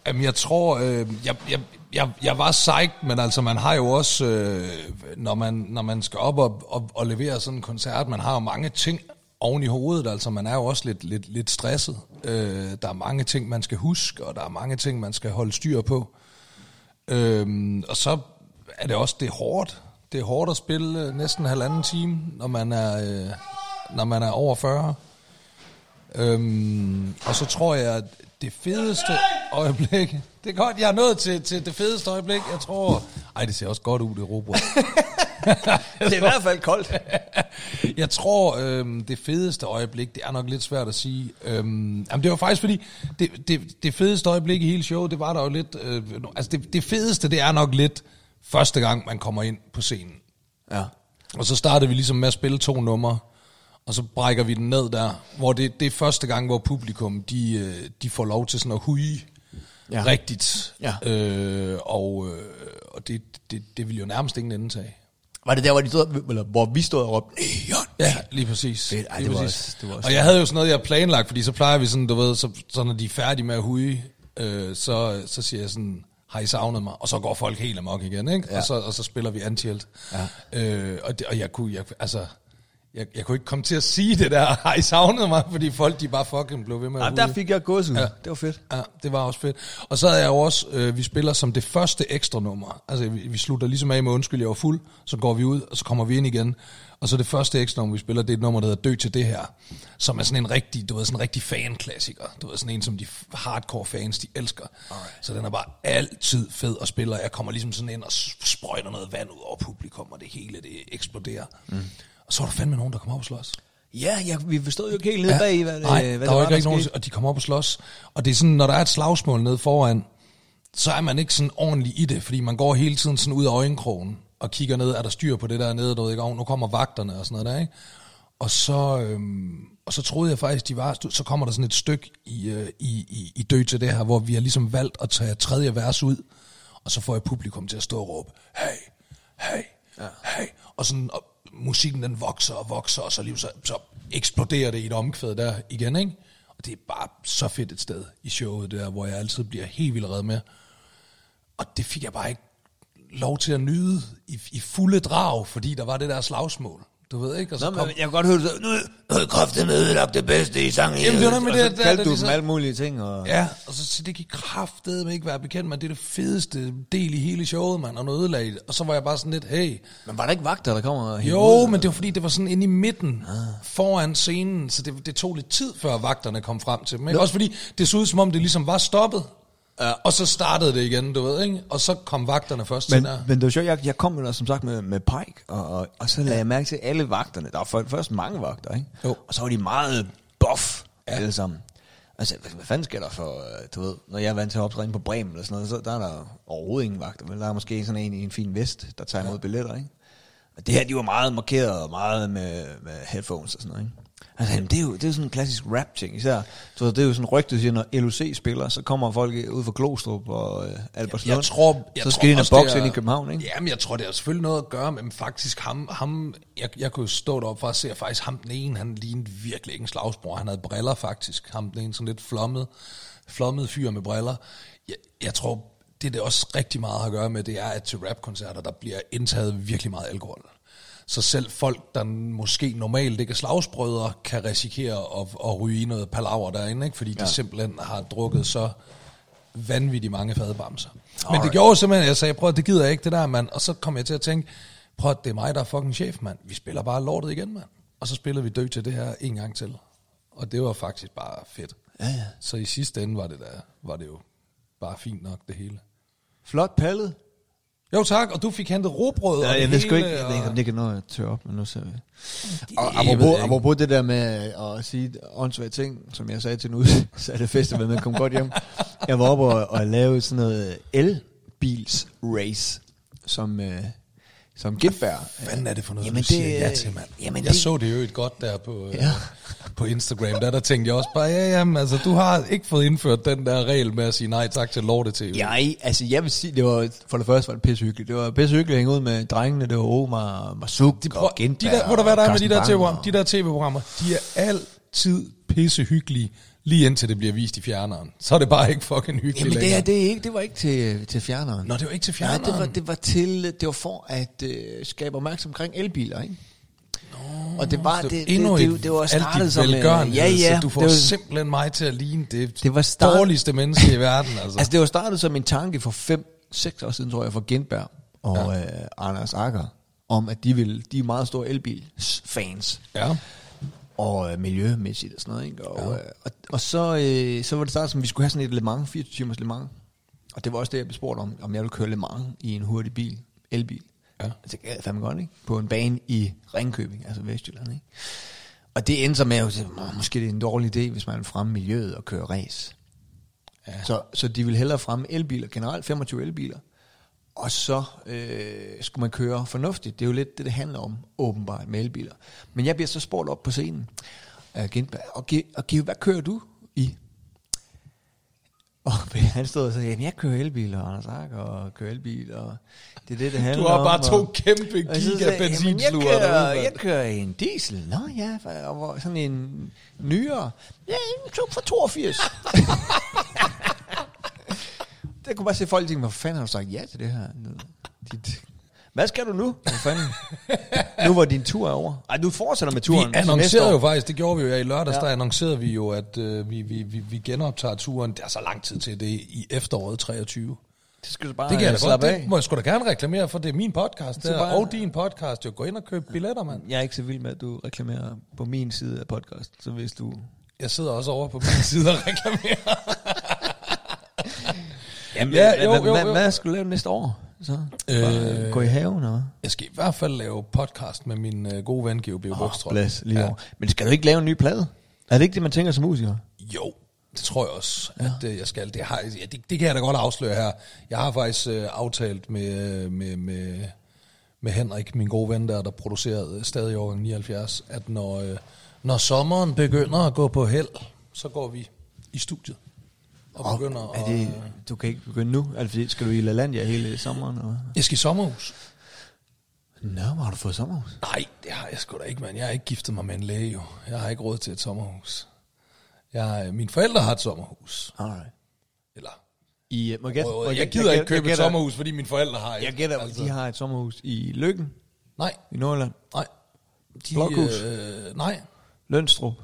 jamen, jeg tror, øh, jeg, jeg, jeg, jeg var psyched, men altså, man har jo også, øh, når, man, når man skal op og, og, og levere sådan en koncert, man har jo mange ting oven i hovedet, altså man er jo også lidt, lidt, lidt stresset. Øh, der er mange ting, man skal huske, og der er mange ting, man skal holde styr på. Øh, og så er det også, det er hårdt. Det er hårdt at spille øh, næsten en halvanden time, når man er, øh, når man er over 40. Øhm, og så tror jeg, at det fedeste øjeblik... Det er godt, jeg er nået til, til det fedeste øjeblik. Jeg tror... Ej, det ser også godt ud, det robrød. Det er i hvert fald koldt. Jeg tror, øhm, det fedeste øjeblik, det er nok lidt svært at sige. Øhm, jamen, det var faktisk fordi, det, det, det fedeste øjeblik i hele showet, det var der jo lidt... Øh, altså, det, det fedeste, det er nok lidt første gang, man kommer ind på scenen. Ja. Og så startede vi ligesom med at spille to numre, og så brækker vi den ned der, hvor det, det er første gang, hvor publikum, de, øh, de får lov til sådan at huge ja. Rigtigt. Ja. Øh, og øh, og det, det, det vil jo nærmest ingen ende tage. Var det der, hvor, de stod, eller, hvor vi stod og råbte, Neon? Ja, lige præcis. Fedt. Ej, lige det var præcis. også- det var også og jeg havde jo sådan noget, jeg planlagt, fordi så plejer vi sådan, du ved, så, så når de er færdige med at huge, øh, så, så siger jeg sådan, har I savnet mig? Og så går folk helt amok igen, ikke? Ja. Og, så, og så spiller vi Antihelt. Ja. Øh, og, det, og jeg kunne, jeg, altså, jeg, jeg kunne ikke komme til at sige det der, har I savnet mig, fordi folk de bare fucking blev ved med at Jamen, der fik jeg gås ud. Ja. Ja. Det var fedt. Ja, det var også fedt. Og så havde jeg jo også, øh, vi spiller som det første ekstra nummer. Altså, vi, vi slutter ligesom af med undskyld, jeg var fuld, så går vi ud, og så kommer vi ind igen. Og så det første ekstra nummer, vi spiller, det er et nummer, der hedder Dø til det her, som er sådan en rigtig, du ved, sådan en rigtig fan-klassiker. Du ved, sådan en, som de hardcore fans, de elsker. Alright. Så den er bare altid fed at spille, og jeg kommer ligesom sådan ind og sprøjter noget vand ud over publikum, og det hele, det eksploderer. Mm. Og så var der fandme nogen, der kom op og slås. Ja, ja, vi forstod jo ikke helt ned ja. bag, hvad, det, Nej, hvad der var var, ikke der nogen, og de kommer op og slås. Og det er sådan, når der er et slagsmål nede foran, så er man ikke sådan ordentlig i det, fordi man går hele tiden sådan ud af øjenkrogen og kigger ned, er der styr på det der nede, du ved ikke, nu kommer vagterne og sådan noget der, ikke? Og så, øhm, og så troede jeg faktisk, de var, så kommer der sådan et stykke i, øh, i, i, i dø til det her, hvor vi har ligesom valgt at tage tredje vers ud, og så får jeg publikum til at stå og råbe, hey, hey, ja. hey, og sådan, og musikken den vokser og vokser, og så, lige, så, så eksploderer det i et omkvæd der igen, ikke? Og det er bare så fedt et sted i showet der, hvor jeg altid bliver helt vildt red med. Og det fik jeg bare ikke lov til at nyde i, i fulde drag, fordi der var det der slagsmål. Du ved ikke? Og så Nå, kom, men jeg kan godt høre, du nu er kraften ødelagt det bedste i sangen. Jamen, det var med så det, der- kaldte du dem alle mulige ting. Og... Ja, og så, så det gik kraftedet med ikke være bekendt med, det er det fedeste del i hele showet, mand, og noget ødelagt. Og så var jeg bare sådan lidt, hey, Men var der ikke vagter, der kommer og jo, ud? men det var fordi, det var sådan inde i midten, ah. foran scenen, så det, det tog lidt tid, før vagterne kom frem til dem. Ikke? Også fordi, det så ud som om, det ligesom var stoppet, Ja. og så startede det igen, du ved, ikke? Og så kom vagterne først Men, til der. men det var sjovt, jeg, jeg kom jo der, som sagt med, med Pike, og, og, og så lagde jeg mærke til alle vagterne. Der var for- først mange vagter, ikke? Jo. Og så var de meget buff, Ja. ja. alle sammen. Altså, hvad, hvad fanden sker der for, øh, du ved, når jeg er vant til at optræde på Bremen eller sådan noget, så der er der overhovedet ingen vagter, men der er måske sådan en i en fin vest, der tager imod billetter, ikke? Og det her, de var meget markeret og meget med, med headphones og sådan noget, ikke? Altså, jamen, det er jo, det er jo sådan en klassisk rap-ting, især. Du ved, det er jo sådan rygtet, siger, når LOC spiller, så kommer folk ud fra Glostrup og øh, Albertslund. Jeg tror, jeg så skal de ind og bokse ind i København, ikke? Jamen, jeg tror, det har selvfølgelig noget at gøre med faktisk ham, ham jeg, jeg kunne stå deroppe for at se, at faktisk ham den ene, han lignede virkelig ikke en slagsbror. Han havde briller faktisk. Ham den ene, sådan lidt flommet, flommet fyr med briller. Jeg, jeg tror, det det også rigtig meget har at gøre med, det er, at til rapkoncerter, der bliver indtaget virkelig meget alkohol. Så selv folk, der måske normalt ikke er slagsbrødre, kan risikere at, at ryge i noget palaver derinde, ikke? fordi ja. de simpelthen har drukket så vanvittigt mange fadbamser. Men det gjorde simpelthen, at jeg sagde, prøv det gider jeg ikke det der, mand. Og så kom jeg til at tænke, prøv det er mig, der er fucking chef, mand. Vi spiller bare lortet igen, mand. Og så spillede vi dø til det her en gang til. Og det var faktisk bare fedt. Ja, ja. Så i sidste ende var det, der, var det jo bare fint nok, det hele. Flot pallet. Jo tak, og du fik hentet råbrød. Ja, og jeg det ved sgu ikke, og- om det kan nå at tørre op, men nu ser vi. Og jeg ved apropos, apropos det der med at sige åndssvage ting, som jeg sagde til nu, så er det festival med at komme godt hjem. Jeg var oppe og, og lave sådan noget elbils race, som, øh, som Gitberg. Hvad fanden er det for noget, Jamen, du det- siger ja til, mand? jamen, jeg det- så det jo et godt der på, ja. Ja. på Instagram. Der, der tænkte jeg også bare, ja, jamen, altså, du har ikke fået indført den der regel med at sige nej tak til lorte tv. Jeg, altså jeg vil sige, det var, for det første var det pissehyggeligt. Det var pissehyggeligt at hænge ud med drengene, det var Omar, Masuk de, og Gintberg. de der, hvor der, hvad der er med de der, Carsten TV Bang de der tv-programmer, de er altid pissehyggelige, lige indtil det bliver vist i fjerneren. Så er det bare ikke fucking hyggeligt Jamen det, her, det, er ikke, det var ikke til, til fjerneren. Nå, det var ikke til Nej, fjerneren. det var, det var til, det var for at øh, skabe opmærksomhed omkring elbiler, ikke? og det var, det, det, endnu det, et, det, det var startet som... øh, ja, ja, så du får det var, simpelthen mig til at ligne det, Det var start- dårligste menneske i verden. Altså. altså det var startet som en tanke for 5-6 år siden, tror jeg, for Gentberg og ja. øh, Anders Akker, om at de, vil, de er meget store elbil-fans. ja. Og øh, miljømæssigt og sådan noget. Ikke? Og, Ja. øh, og, og så, øh, så var det startet som, at vi skulle have sådan et Le Mans, 24 timers Le Mans. Og det var også det, jeg blev spurgt om, om jeg ville køre Le Mans i en hurtig bil, elbil. Ja. Altså, det gad fandme godt, ikke? På en bane i Ringkøbing, altså Vestjylland, ikke? Og det endte så med, at "Nå, måske det er en dårlig idé, hvis man vil fremme miljøet og køre race. Ja. Så, så de vil hellere fremme elbiler, generelt 25 elbiler. Og så øh, skulle man køre fornuftigt. Det er jo lidt det, det handler om, åbenbart, med elbiler. Men jeg bliver så spurgt op på scenen af Gintberg, og, og Geo, hvad kører du i? Og han stod og sagde, jamen jeg kører elbil, og Anders Ark og kører elbil, og det er det, det handler Du har om. bare to og- kæmpe giga jeg, "Jamen, jeg kører, jeg kører en diesel. Nå ja, og sådan en nyere. Ja, en fra 82. der kunne bare se folk tænke, hvor fanden har du sagt ja til det her? Dit Hvad skal du nu? Hvad fanden? nu hvor din tur er over. Ej, du fortsætter med turen. Vi annoncerede jo faktisk, det gjorde vi jo ja, i lørdags, Ja. der annoncerede vi jo, at øh, vi, vi, vi, vi genoptager turen. Det er så lang tid til det i efteråret 23. Det skal du bare Det kan jeg da godt. slappe af. Det må jeg sgu da gerne reklamere for. Det er min podcast Så der, bare- og din podcast. Jo, gå ind og køb billetter, mand. Jeg er ikke så vild med, at du reklamerer på min side af podcast. Så hvis du... Jeg sidder også over på min side og reklamerer. Jamen, Ja, hvad, jo, jo, hvad, jo. hvad skal du lave næste år? Så? Øh, gå i haven, eller? Jeg skal i hvert fald lave podcast med min øh, gode ven, Geo B. Åh, Bukstrøm. blæs, lige ja. over. Men skal du ikke lave en ny plade? Er det ikke det, man tænker som musiker? Jo, det tror jeg også, at øh, jeg skal. Det, har, ja, det, det kan jeg da godt afsløre her. Jeg har faktisk øh, aftalt med, øh, med, med, med Henrik, min gode ven der, der producerede stadig i årgang 79, at når, øh, når sommeren begynder at gå på held, så går vi i studiet. Og begynder er at... det, du kan ikke begynde nu? Fordi, skal du i LaLandia hele sommeren? Hvad? Jeg skal i sommerhus. Nå, hvor har du fået sommerhus? Nej, det har jeg sgu da ikke, mand. Jeg har ikke giftet mig med en læge, jo. Jeg har ikke råd til et sommerhus. Jeg, mine forældre har et sommerhus. Alright. Eller, I, må jeg, gætte- må jeg, jeg, gætte- gider ikke gætter- købe jeg et gætter- sommerhus, fordi mine forældre har et. Jeg gætter, altså. de har et sommerhus i Lykken, Nej, i Nordjylland. nej. De, Blokhus? Øh, nej, Lønstrup.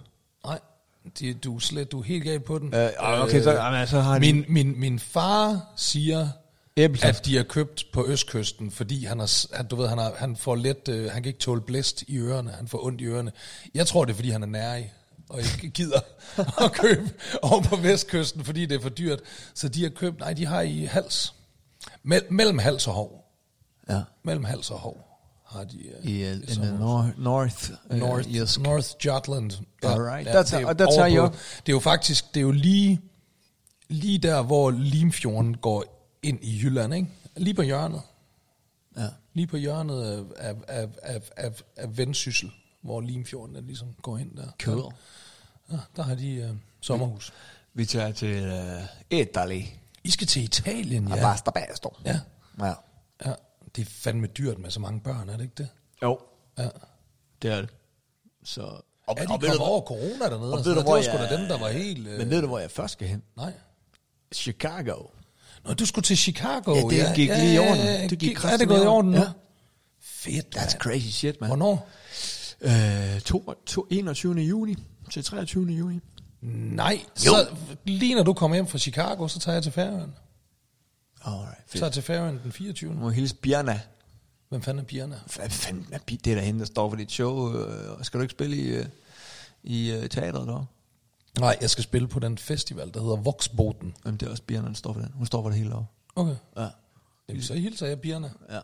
nej. De, du, er slet, du er helt galt på den. Øh, okay, så, jamen, så har de... min, min, min far siger, Æbletoft. at de er købt på østkysten, fordi han, s- han, du ved, han, er, han får let, øh, han kan ikke tåle blæst i ørerne, han får ondt i ørerne. Jeg tror, det er, fordi han er nærig, og ikke gider at købe over på vestkysten, fordi det er for dyrt. Så de har købt, nej, de har i hals. Mel, mellem hals og hov. Ja. Mellem hals og hov har de øh, I, uh, in the nor- north, uh, North, yes. North Jutland. Alright. Der det tager- er og der tager over I på- op. Det er jo faktisk, det er jo lige, lige der, hvor Limfjorden går ind i Jylland, ikke? Lige på hjørnet. Ja. Lige på hjørnet af, af, af, af, af, af Vendsyssel, hvor Limfjorden den ligesom går ind der. Cool. Ja, der har de øh, sommerhus. Vi tager til uh, Italy. I skal til Italien, Ja. ja. Basta basto. Ja, Ja. ja. Det er fandme dyrt med så mange børn, er det ikke det? Jo, Ja. det er det. Så... Og, Ja, de og kom over corona dernede, og og ved du, det hvor var sgu jeg- da dem, der var helt... Øh, men ved du, hvor jeg først skal hen? nej. Chicago. Nå, du skulle til Chicago. Ja, det gik lige i orden. Det Det gik gik er det gået i orden nu? Ja. Fedt, That's mand. crazy shit, man. Hvornår? Øh, to, to, 21. juni til 23. juni. Nej, så lige når du kommer hjem fra Chicago, så tager jeg til Færøen. Alright, Så tager jeg til Færøen den 24. Må hilse Bjarna. Hvem fanden er pigerne? Hvad fanden er Bi- det er der hende, der står for dit show? Øh, skal du ikke spille i, øh, i øh, teateret der? Nej, jeg skal spille på den festival, der hedder Voxboten. Jamen, det er også Bjarna, der står for den. Hun står for det hele år. Okay. Ja. Jamen, så hilser jeg pigerne. Ja.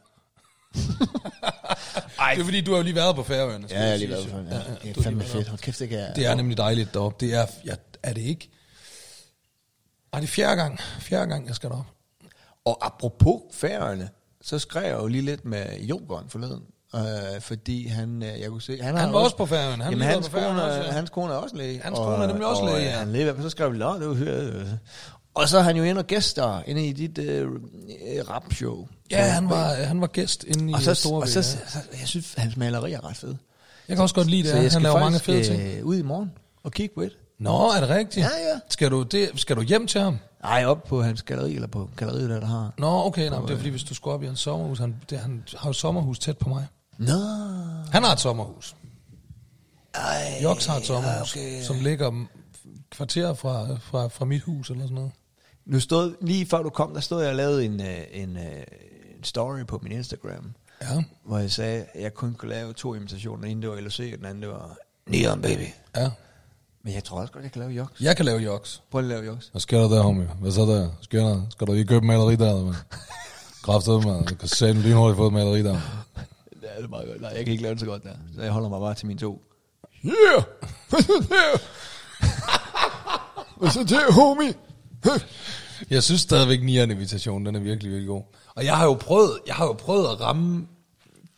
Ej, det er fordi, du har jo lige været på Færøerne. Ja, jeg har lige været jo. for ja, Det du er fandme fedt. Hold kæft, det kan jeg. Det er nemlig dejligt deroppe. Det er, ja, er det ikke? Nej, det er fjerde gang. Fjerde gang, jeg skal derop. Og apropos færøerne, så skrev jeg jo lige lidt med Jokeren forleden. Øh, fordi han, øh, jeg kunne se... Han, Han var også på Færøerne. Han Jamen, hans, på kone, Færøerne også, ja. hans kone er også læge. Hans kone er nemlig også og, læge, Og, ja. han lever, så skrev vi, "Nå, det var hørt. Og så er han jo inde og gæster inde i dit øh, øh, rap-show. Ja, han var, han var gæst inde i Og så, Store og så, ja. så, jeg synes, hans maleri er ret fed. Jeg kan også godt lide det. Så jeg Han laver mange fede ting. øh, ud i morgen og kigge på et. Nå, er det rigtigt? Ja, ja. Skal du, det, skal du hjem til ham? Ej, op på hans galleri, eller på galleriet, der, der har. Nå, okay, nej, det er fordi, hvis du skulle op i hans sommerhus, han, det, han har jo sommerhus tæt på mig. Nå. Han har et sommerhus. Ej, Joks har et sommerhus, okay. som ligger kvarter fra, fra, fra mit hus eller sådan noget. Nu stod, lige før du kom, der stod jeg og lavede en, øh, en, øh, en story på min Instagram, Ja, hvor jeg sagde, at jeg kun kunne lave to imitationer. Ene, det var LOC, og den anden, det var Neon Baby. ja. Men jeg tror også godt, jeg kan lave joks. Jeg kan lave joks. Prøv at lave joks. Hvad sker der der, homie? Hvad så der? Sker der? Skal du lige købe maleri der, eller hvad? Kræftet, mand. Jeg kan sætte lynhurtigt få et maleri der. Det er meget godt. Nej, jeg kan ikke lave det så godt der. Så jeg holder mig bare til mine to. Yeah! Hvad så det, homie? Jeg synes stadigvæk, nieren invitation, den er virkelig, virkelig god. Og jeg har jo prøvet, jeg har jo prøvet at ramme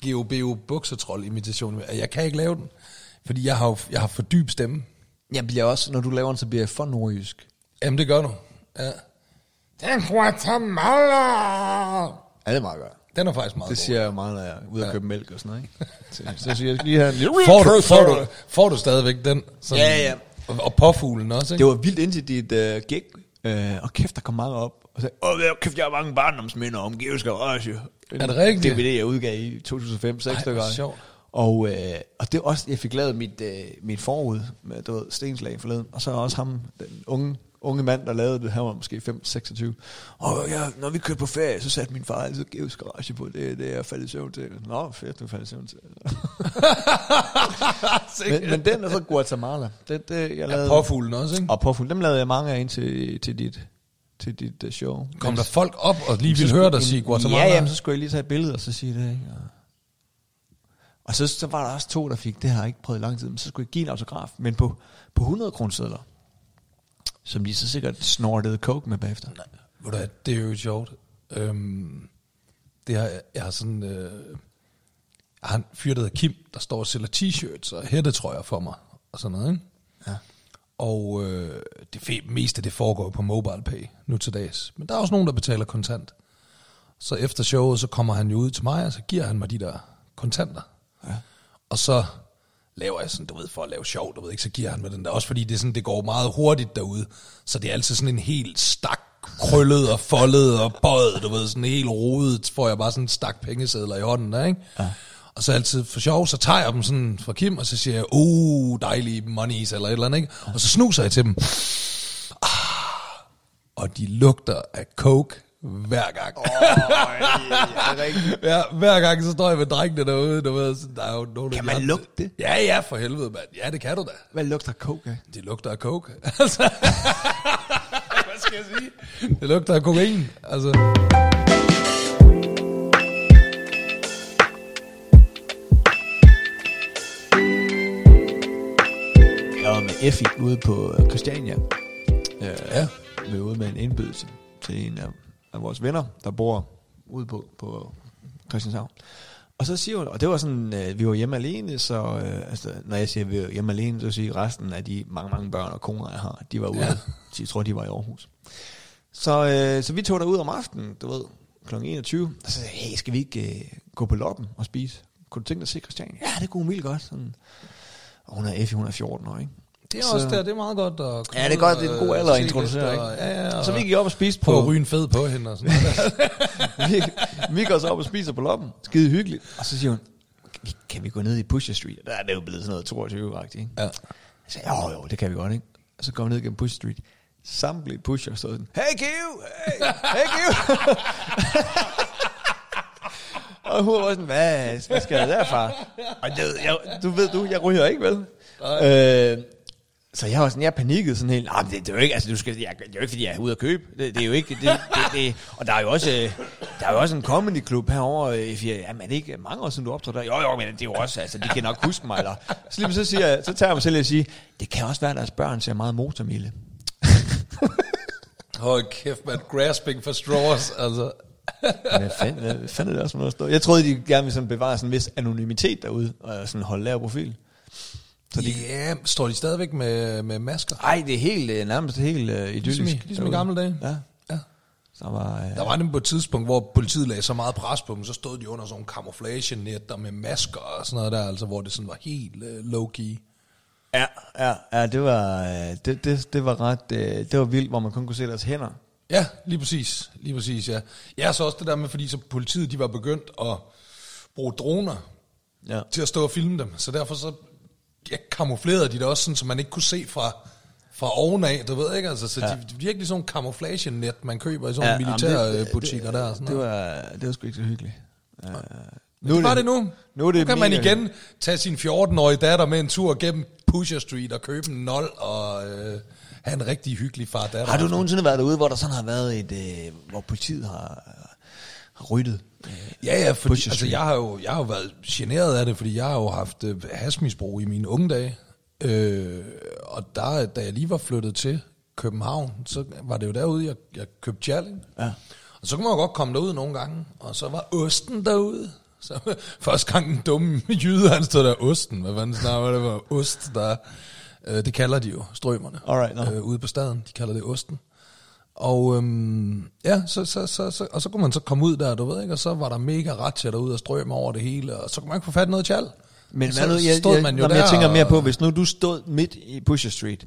GOBO buksetroll imitation. Jeg kan ikke lave den, fordi jeg har jo jeg har for dyb stemme. Jeg bliver også, når du laver den, så bliver jeg for nordjysk. Jamen, det gør du. Ja. Den Guatemala! Ja, det er meget godt. Den er faktisk meget Det god. siger jeg meget, når jeg er ude og købe mælk og sådan noget. Ikke? Så, så siger jeg, lige lille Får du, får, du, får du stadigvæk den? Sådan, Ja, ja. Og, og påfuglen også, ikke? Det var vildt indtil dit uh, gig, uh, og kæft, der kom mange op, og sagde, åh, kæft, jeg har mange barndomsminder om Geos Garage. Er det rigtigt? DVD, jeg udgav i 2005, seks Ej, stykker. hvor sjovt. Og, øh, og det er også, jeg fik lavet mit, øh, mit forud med, du ved, stenslag forleden. Og så også ham, den unge, unge mand, der lavede det, han var måske 5-26. Og ja, når vi kørte på ferie, så satte min far altid Geos garage på. Det, det er jeg faldet i søvn til. Nå, fedt, du faldet i søvn til. men, men den er så Guatemala. Det, det, jeg Ja, lavede, påfuglen også, ikke? og påfugl, dem lavede jeg mange af ind til, til dit, til dit uh, show. Kom der folk op og lige ville høre dig sige Guatemala? Ja, jamen, så skulle jeg lige tage et billede og så sige det. Ikke? Og, så, så var der også to, der fik, det har jeg ikke prøvet i lang tid, men så skulle jeg give en autograf, men på, på 100 kroner som de så sikkert snortede coke med bagefter. Ved du hvad, det er jo sjovt. Øhm, det har, jeg har sådan... Øh, jeg har en fyr, der hedder Kim, der står og sælger t-shirts og hættetrøjer for mig, og sådan noget, ikke? Ja. Og øh, det meste, det foregår på mobile pay nu til dags. Men der er også nogen, der betaler kontant. Så efter showet, så kommer han jo ud til mig, og så giver han mig de der kontanter. Og så laver jeg sådan, du ved, for at lave sjov, du ved ikke, så giver han mig den der. Også fordi det, sådan, det går meget hurtigt derude. Så det er altid sådan en helt stak krøllet og foldet og bøjet, du ved, sådan helt rodet, får jeg bare sådan en stak pengesedler i hånden der, ikke? Ja. Og så altid for sjov, så tager jeg dem sådan fra Kim, og så siger jeg, uh, dejlige monies, eller et eller andet, ikke? Og så snuser jeg til dem. Ah, og de lugter af coke hver gang. ja, hver gang så står jeg med drengene derude, du ved, så der er jo nogle Kan man andre- lugte det? Ja, ja, for helvede, mand. Ja, det kan du da. Hvad lugter coke af? Det lugter af coke. altså, hvad skal jeg sige? Det lugter af kokain. Altså, Jeg var med Effie ude på øh, Christiania. Øh, Ja. Vi var ude med en indbydelse til en af, af vores venner, der bor ude på, på Christianshavn. Og så siger hun, og det var sådan, øh, vi var hjemme alene, så øh, altså, når jeg siger, vi var hjemme alene, så siger resten af de mange, mange børn og koner, jeg har, de var ude. Ja. Jeg tror, de var i Aarhus. Så, øh, så vi tog derud om aftenen, du ved, kl. 21. Og så sagde hey, skal vi ikke øh, gå på loppen og spise? Kunne du tænke dig at se Christiania? Ja, det kunne hun vildt godt. Sådan. Og hun er Effie, hun er 14 år, ikke? Det er Så- også der, det er meget godt at komme Ja, det er godt, det er en og, god alder at introducere, ikke? og- Ja, ja, og Så vi gik op og spiste på... at ryge fed på hende og sådan noget. vi, vi går så op og spiser på loppen. Skide hyggeligt. Og så siger hun, "Kan- vi gå ned i Pusher Street? Der er det jo blevet sådan noget 22-agtigt, ikke? Ja. Jeg sagde, jo, jo, det kan vi godt, ikke? Og så går vi ned gennem Pusher Street. Samtlige pusher stod sådan, hey Q, hey, hey Q. og hun var sådan, hvad, hvad skal der derfra? Og jeg, jeg, du ved du, jeg ryger ikke, vel? Øh, så jeg var sådan, jeg panikkede sådan helt, nah, det, det, er jo ikke, altså du skal, jeg, det er jo ikke, fordi jeg er ude at købe, det, det er jo ikke, det, det, det, og der er jo også, øh, der er jo også en comedy klub herovre, øh, for, jamen er det ikke mange år siden du optrådte der? Jo, jo, men det er jo også, altså de kan nok huske mig, eller, så lige så siger jeg, så tager jeg mig selv og siger, det kan også være, at deres børn ser meget motormille. Hold kæft, man. Grasping for straws, altså. Hvad fanden, hvad fanden er det også stå? Jeg troede, de gerne ville sådan bevare sådan en vis anonymitet derude, og sådan holde lav profil. Så de, ja, står de stadigvæk med, med masker? Ej, det er helt, øh, nærmest helt uh, idyllisk. Ligesom i, ligesom i gamle dage? Ja. Ja. Så var, uh, Der var nemlig på et tidspunkt, hvor politiet lagde så meget pres på dem, så stod de under sådan nogle camouflage-netter med masker og sådan noget der, altså hvor det sådan var helt uh, low-key. Ja, ja, ja, det var, øh, det, det, det var ret, øh, det var vildt, hvor man kun kunne se deres hænder. Ja, lige præcis. Lige præcis, ja. Ja, så også det der med, fordi så politiet, de var begyndt at bruge droner Ja. til at stå og filme dem, så derfor så ja, kamuflerede de det også sådan, så man ikke kunne se fra, fra ovenaf, du ved ikke, altså, så ja. de, de virkelig sådan en camouflage-net, man køber i sådan jamen, militærbutikker det, der og sådan det, var, det var sgu ikke så hyggeligt. Uh, Nu det var det nu. Nu er det nu kan man igen tage sin 14-årige datter med en tur gennem Pusher Street og købe en nol og øh, have en rigtig hyggelig far datter. Har du nogensinde været derude, hvor der sådan har været et, øh, hvor politiet har ryddet? Øh, Ja, ja, fordi, Pusher altså, jeg har jo jeg har jo været generet af det, fordi jeg har jo haft øh, hasmisbrug i mine unge dage. Øh, og der, da jeg lige var flyttet til København, så var det jo derude, jeg, jeg købte Jalling. Ja. Og så kunne man jo godt komme derud nogle gange, og så var osten derude. Så første gang den dumme jyde, han stod der, osten, hvad fanden snakker det var ost, der øh, det kalder de jo, strømerne, Alright, nå. øh, ude på staden, de kalder det osten. Og øhm, ja, så, så, så, så, og så kunne man så komme ud der, du ved ikke, og så var der mega ret til derude og strøm over det hele, og så kunne man ikke få fat i noget tjal. Men så hvad nu, jeg, stod jeg, man jo nå, men der jeg tænker mere på, hvis nu du stod midt i Pusher Street,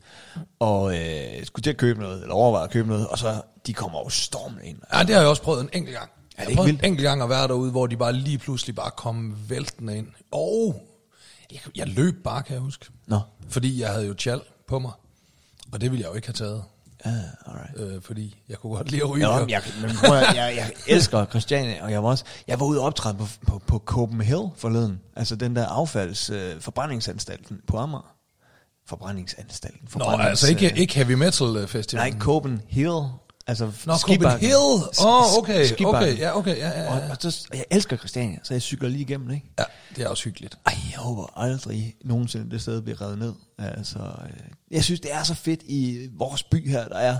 og øh, skulle til at købe noget, eller overveje at købe noget, og så de kommer jo stormende ind. Ja, det har jeg også prøvet en enkelt gang. Er det Jeg prøvede vildt? en enkelt gang at være derude, hvor de bare lige pludselig bare kom væltende ind. Og jeg, jeg løb bare, kan jeg huske. Nå. Fordi jeg havde jo tjal på mig. Og det ville jeg jo ikke have taget. Ja, alright. Øh, fordi jeg kunne godt lide at ryge. Ja, jeg, men prøv, at- jeg, jeg elsker Christiania, og jeg var også, jeg var ude og optræde på, på, på Copenhagen forleden. Altså den der affalds øh, forbrændingsanstalten på Amager. Forbrændingsanstalten. Nå, Forbrændings, altså ikke, øh, ikke Heavy Metal øh, Festival. Nej, Copenhagen. Altså Nå, skibakken. Copenhagen. Åh, oh, okay, Skibakken. okay, ja, okay, ja, ja, Og, ja. og, så, og jeg elsker Christiania, så jeg cykler lige igennem, ikke? Ja, det er også hyggeligt. Ej, jeg håber aldrig nogensinde det sted bliver revet ned. Altså, øh, jeg synes, det er så fedt i vores by her, der er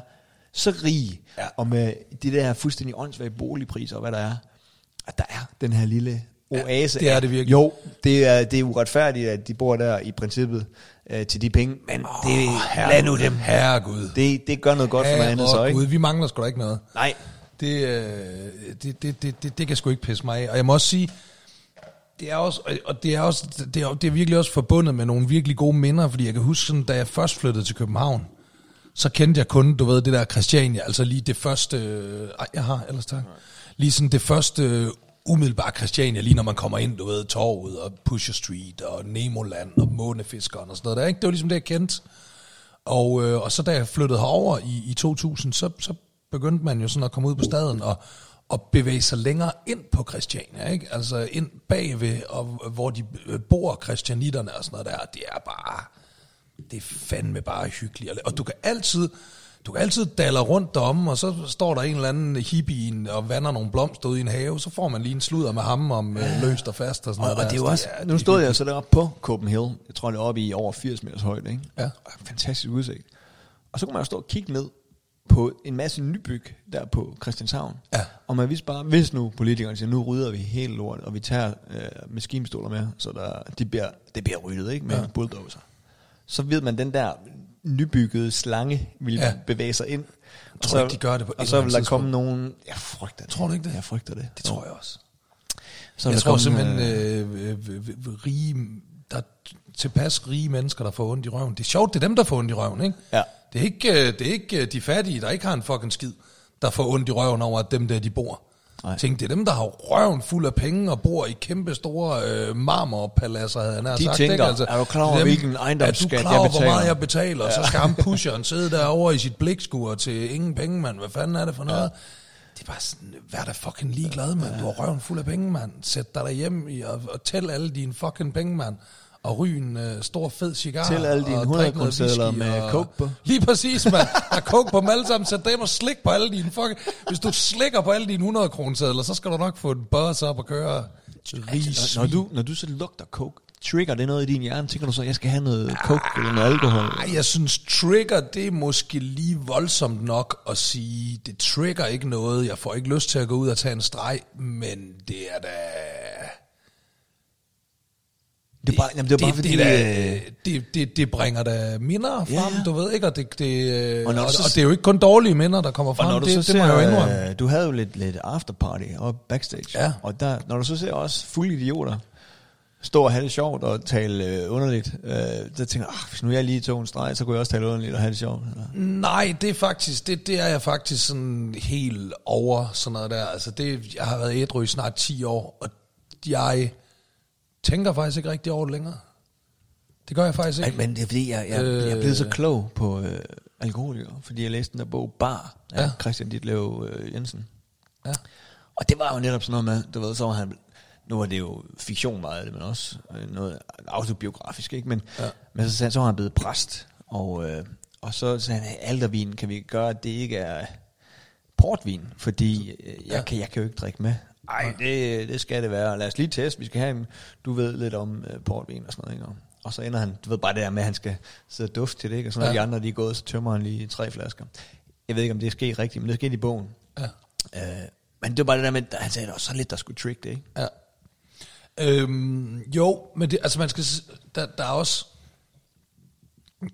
så rig, Ja. og med de der fuldstændig åndssvage boligpriser og hvad der er, at der er den her lille oase. det er det virkelig. Jo, det er, det er uretfærdigt, at de bor der i princippet øh, til de penge, men oh, det, lad nu dem. Herregud. Det, det gør noget godt for noget andet så, ikke? Gud, vi mangler sgu da ikke noget. Nej, Det, øh, det, det, det, det, det kan sgu ikke pisse mig af. Og jeg må også sige, det er også, og det er, også, det er, det er virkelig også forbundet med nogle virkelig gode minder, fordi jeg kan huske, sådan, da jeg først flyttede til København, så kendte jeg kun, du ved, det der Christiania, altså lige det første, øh, ej, jeg har, ellers tak, lige sådan det første umiddelbart Christiania, lige når man kommer ind, du ved, Torvet og Pusher Street og Nemoland og Månefiskeren og sådan noget der, ikke? Det var ligesom det, jeg kendte. Og, øh, og så da jeg flyttede herover i, i 2000, så, så begyndte man jo sådan at komme ud på staden og, og bevæge sig længere ind på Christiania, ikke? Altså ind bagved, og, hvor de øh, bor, christianitterne og sådan noget der. Det er bare, det er fandme bare hyggeligt. Og du kan altid, du kan altid dalle rundt derom, og så står der en eller anden hippie og vander nogle blomster ud i en have, så får man lige en sludder med ham om øh, løst og fast og sådan og, noget og det er jo Så også, er- nu stod jeg så deroppe på Copenhagen, jeg tror det er oppe i over 80 meters højde, ikke? Ja. Fantastisk udsigt. Og så kunne man jo stå og kigge ned på en masse nybyg der på Christianshavn. Ja. Og man vidste bare, hvis nu politikerne siger, nu rydder vi helt lort, og vi tager øh, maskinpistoler med, så der, de bliver, det bliver ryddet, ikke? Med ja. Ja. bulldozer. Så ved man, den der nybyggede slange vil Ja. bevæge sig ind. Og tror så, ikke, de gør det på Og så vil der komme nogen... Jeg frygter det. Tror du ikke det? Jeg frygter det. Det tror jeg også. Så jeg tror komme, simpelthen, øh, øh, øh, øh, øh, rige, der er tilpas rige mennesker, der får ondt i røven. Det er sjovt, det er dem, der får ondt i røven, ikke? Ja. Det er ikke, øh, det er ikke øh, de fattige, der ikke har en fucking skid, der får ondt i røven over, at dem der, de bor. Nej. Tænk, det er dem, der har røven fuld af penge og bor i kæmpe store øh, marmorpaladser, havde han De sagt. tænker, ikke? Altså, er du klar over, dem- hvilken ejendomsskat Er du klar jeg over, hvor betaler? meget jeg betaler? Ja. Så skal ham pusheren sidde derovre i sit blikskur til ingen penge, mand. Hvad fanden er det for noget? Det er bare sådan, vær da fucking ligeglad, mand. Du har røven fuld af penge, mand. Sæt dig derhjem i og, og tæl alle dine fucking penge, mand. Og ryg en uh, stor fed cigar. Tæl alle dine og 100 drik noget kronesedler whisky med og- coke på. Lige præcis, mand. Der er coke på dem alle sammen. Sæt dem og slik på alle dine fucking... Hvis du slikker på alle dine 100 kronesedler, så skal du nok få en buzz op og køre. Rig når, når, du, når du så lugter coke, trigger det noget i din hjerne? Tænker du så, jeg skal have noget coke eller noget alkohol? Ej, jeg synes, trigger, det er måske lige voldsomt nok at sige, det trigger ikke noget, jeg får ikke lyst til at gå ud og tage en streg, men det er da... Det er bare, jamen, det bare det, fordi... det, er øh, det, det, det bringer da minder frem, Ja. du ved ikke, og det, det, Og og, og, så- og det er jo ikke kun dårlige minder, der kommer frem, det, så det må jeg jo indrømme. øh, du havde jo lidt, lidt afterparty og backstage, Ja. og der, når du så ser også fulde idioter stå og have det sjovt og tale øh, underligt, øh, så tænker jeg, ah, hvis nu jeg lige tog en streg, så kunne jeg også tale underligt og have det sjovt. Eller? Nej, det er faktisk, det, det er jeg faktisk sådan helt over sådan noget der. Altså det, jeg har været ædru i snart 10 år, og jeg tænker faktisk ikke rigtig over det længere. Det gør jeg faktisk Ej, ikke. men det er fordi, jeg, jeg, øh, jeg er blevet så klog på øh, alkoholikere, fordi jeg læste den der bog Bar af Ja. Christian Ditlev øh, Jensen. Ja. Og det var jo netop sådan noget med, du ved, så var han, nu var det jo fiktion meget af det, men også øh, noget autobiografisk, ikke? Men, Ja. men så, så var han blevet præst, og, øh, og så sagde han, aldervin, kan vi gøre, at det ikke er portvin, fordi øh, jeg, ja. kan, jeg kan jo ikke drikke med. Ej, det, det skal det være. Lad os lige teste, vi skal have en, du ved lidt om øh, portvin og sådan noget, ikke? Og- så ender han, du ved bare det der med, at han skal sidde og dufte til det, ikke? Og så når Ja. de andre de er gået, så tømmer han lige tre flasker. Jeg ved ikke, om det er sket rigtigt, men det er sket i bogen. Ja. Øh, men det var bare det der med, at han sagde, at der var så lidt, der skulle trick det, ikke? Ja. Øhm, jo, men det, altså man skal, der, der er også,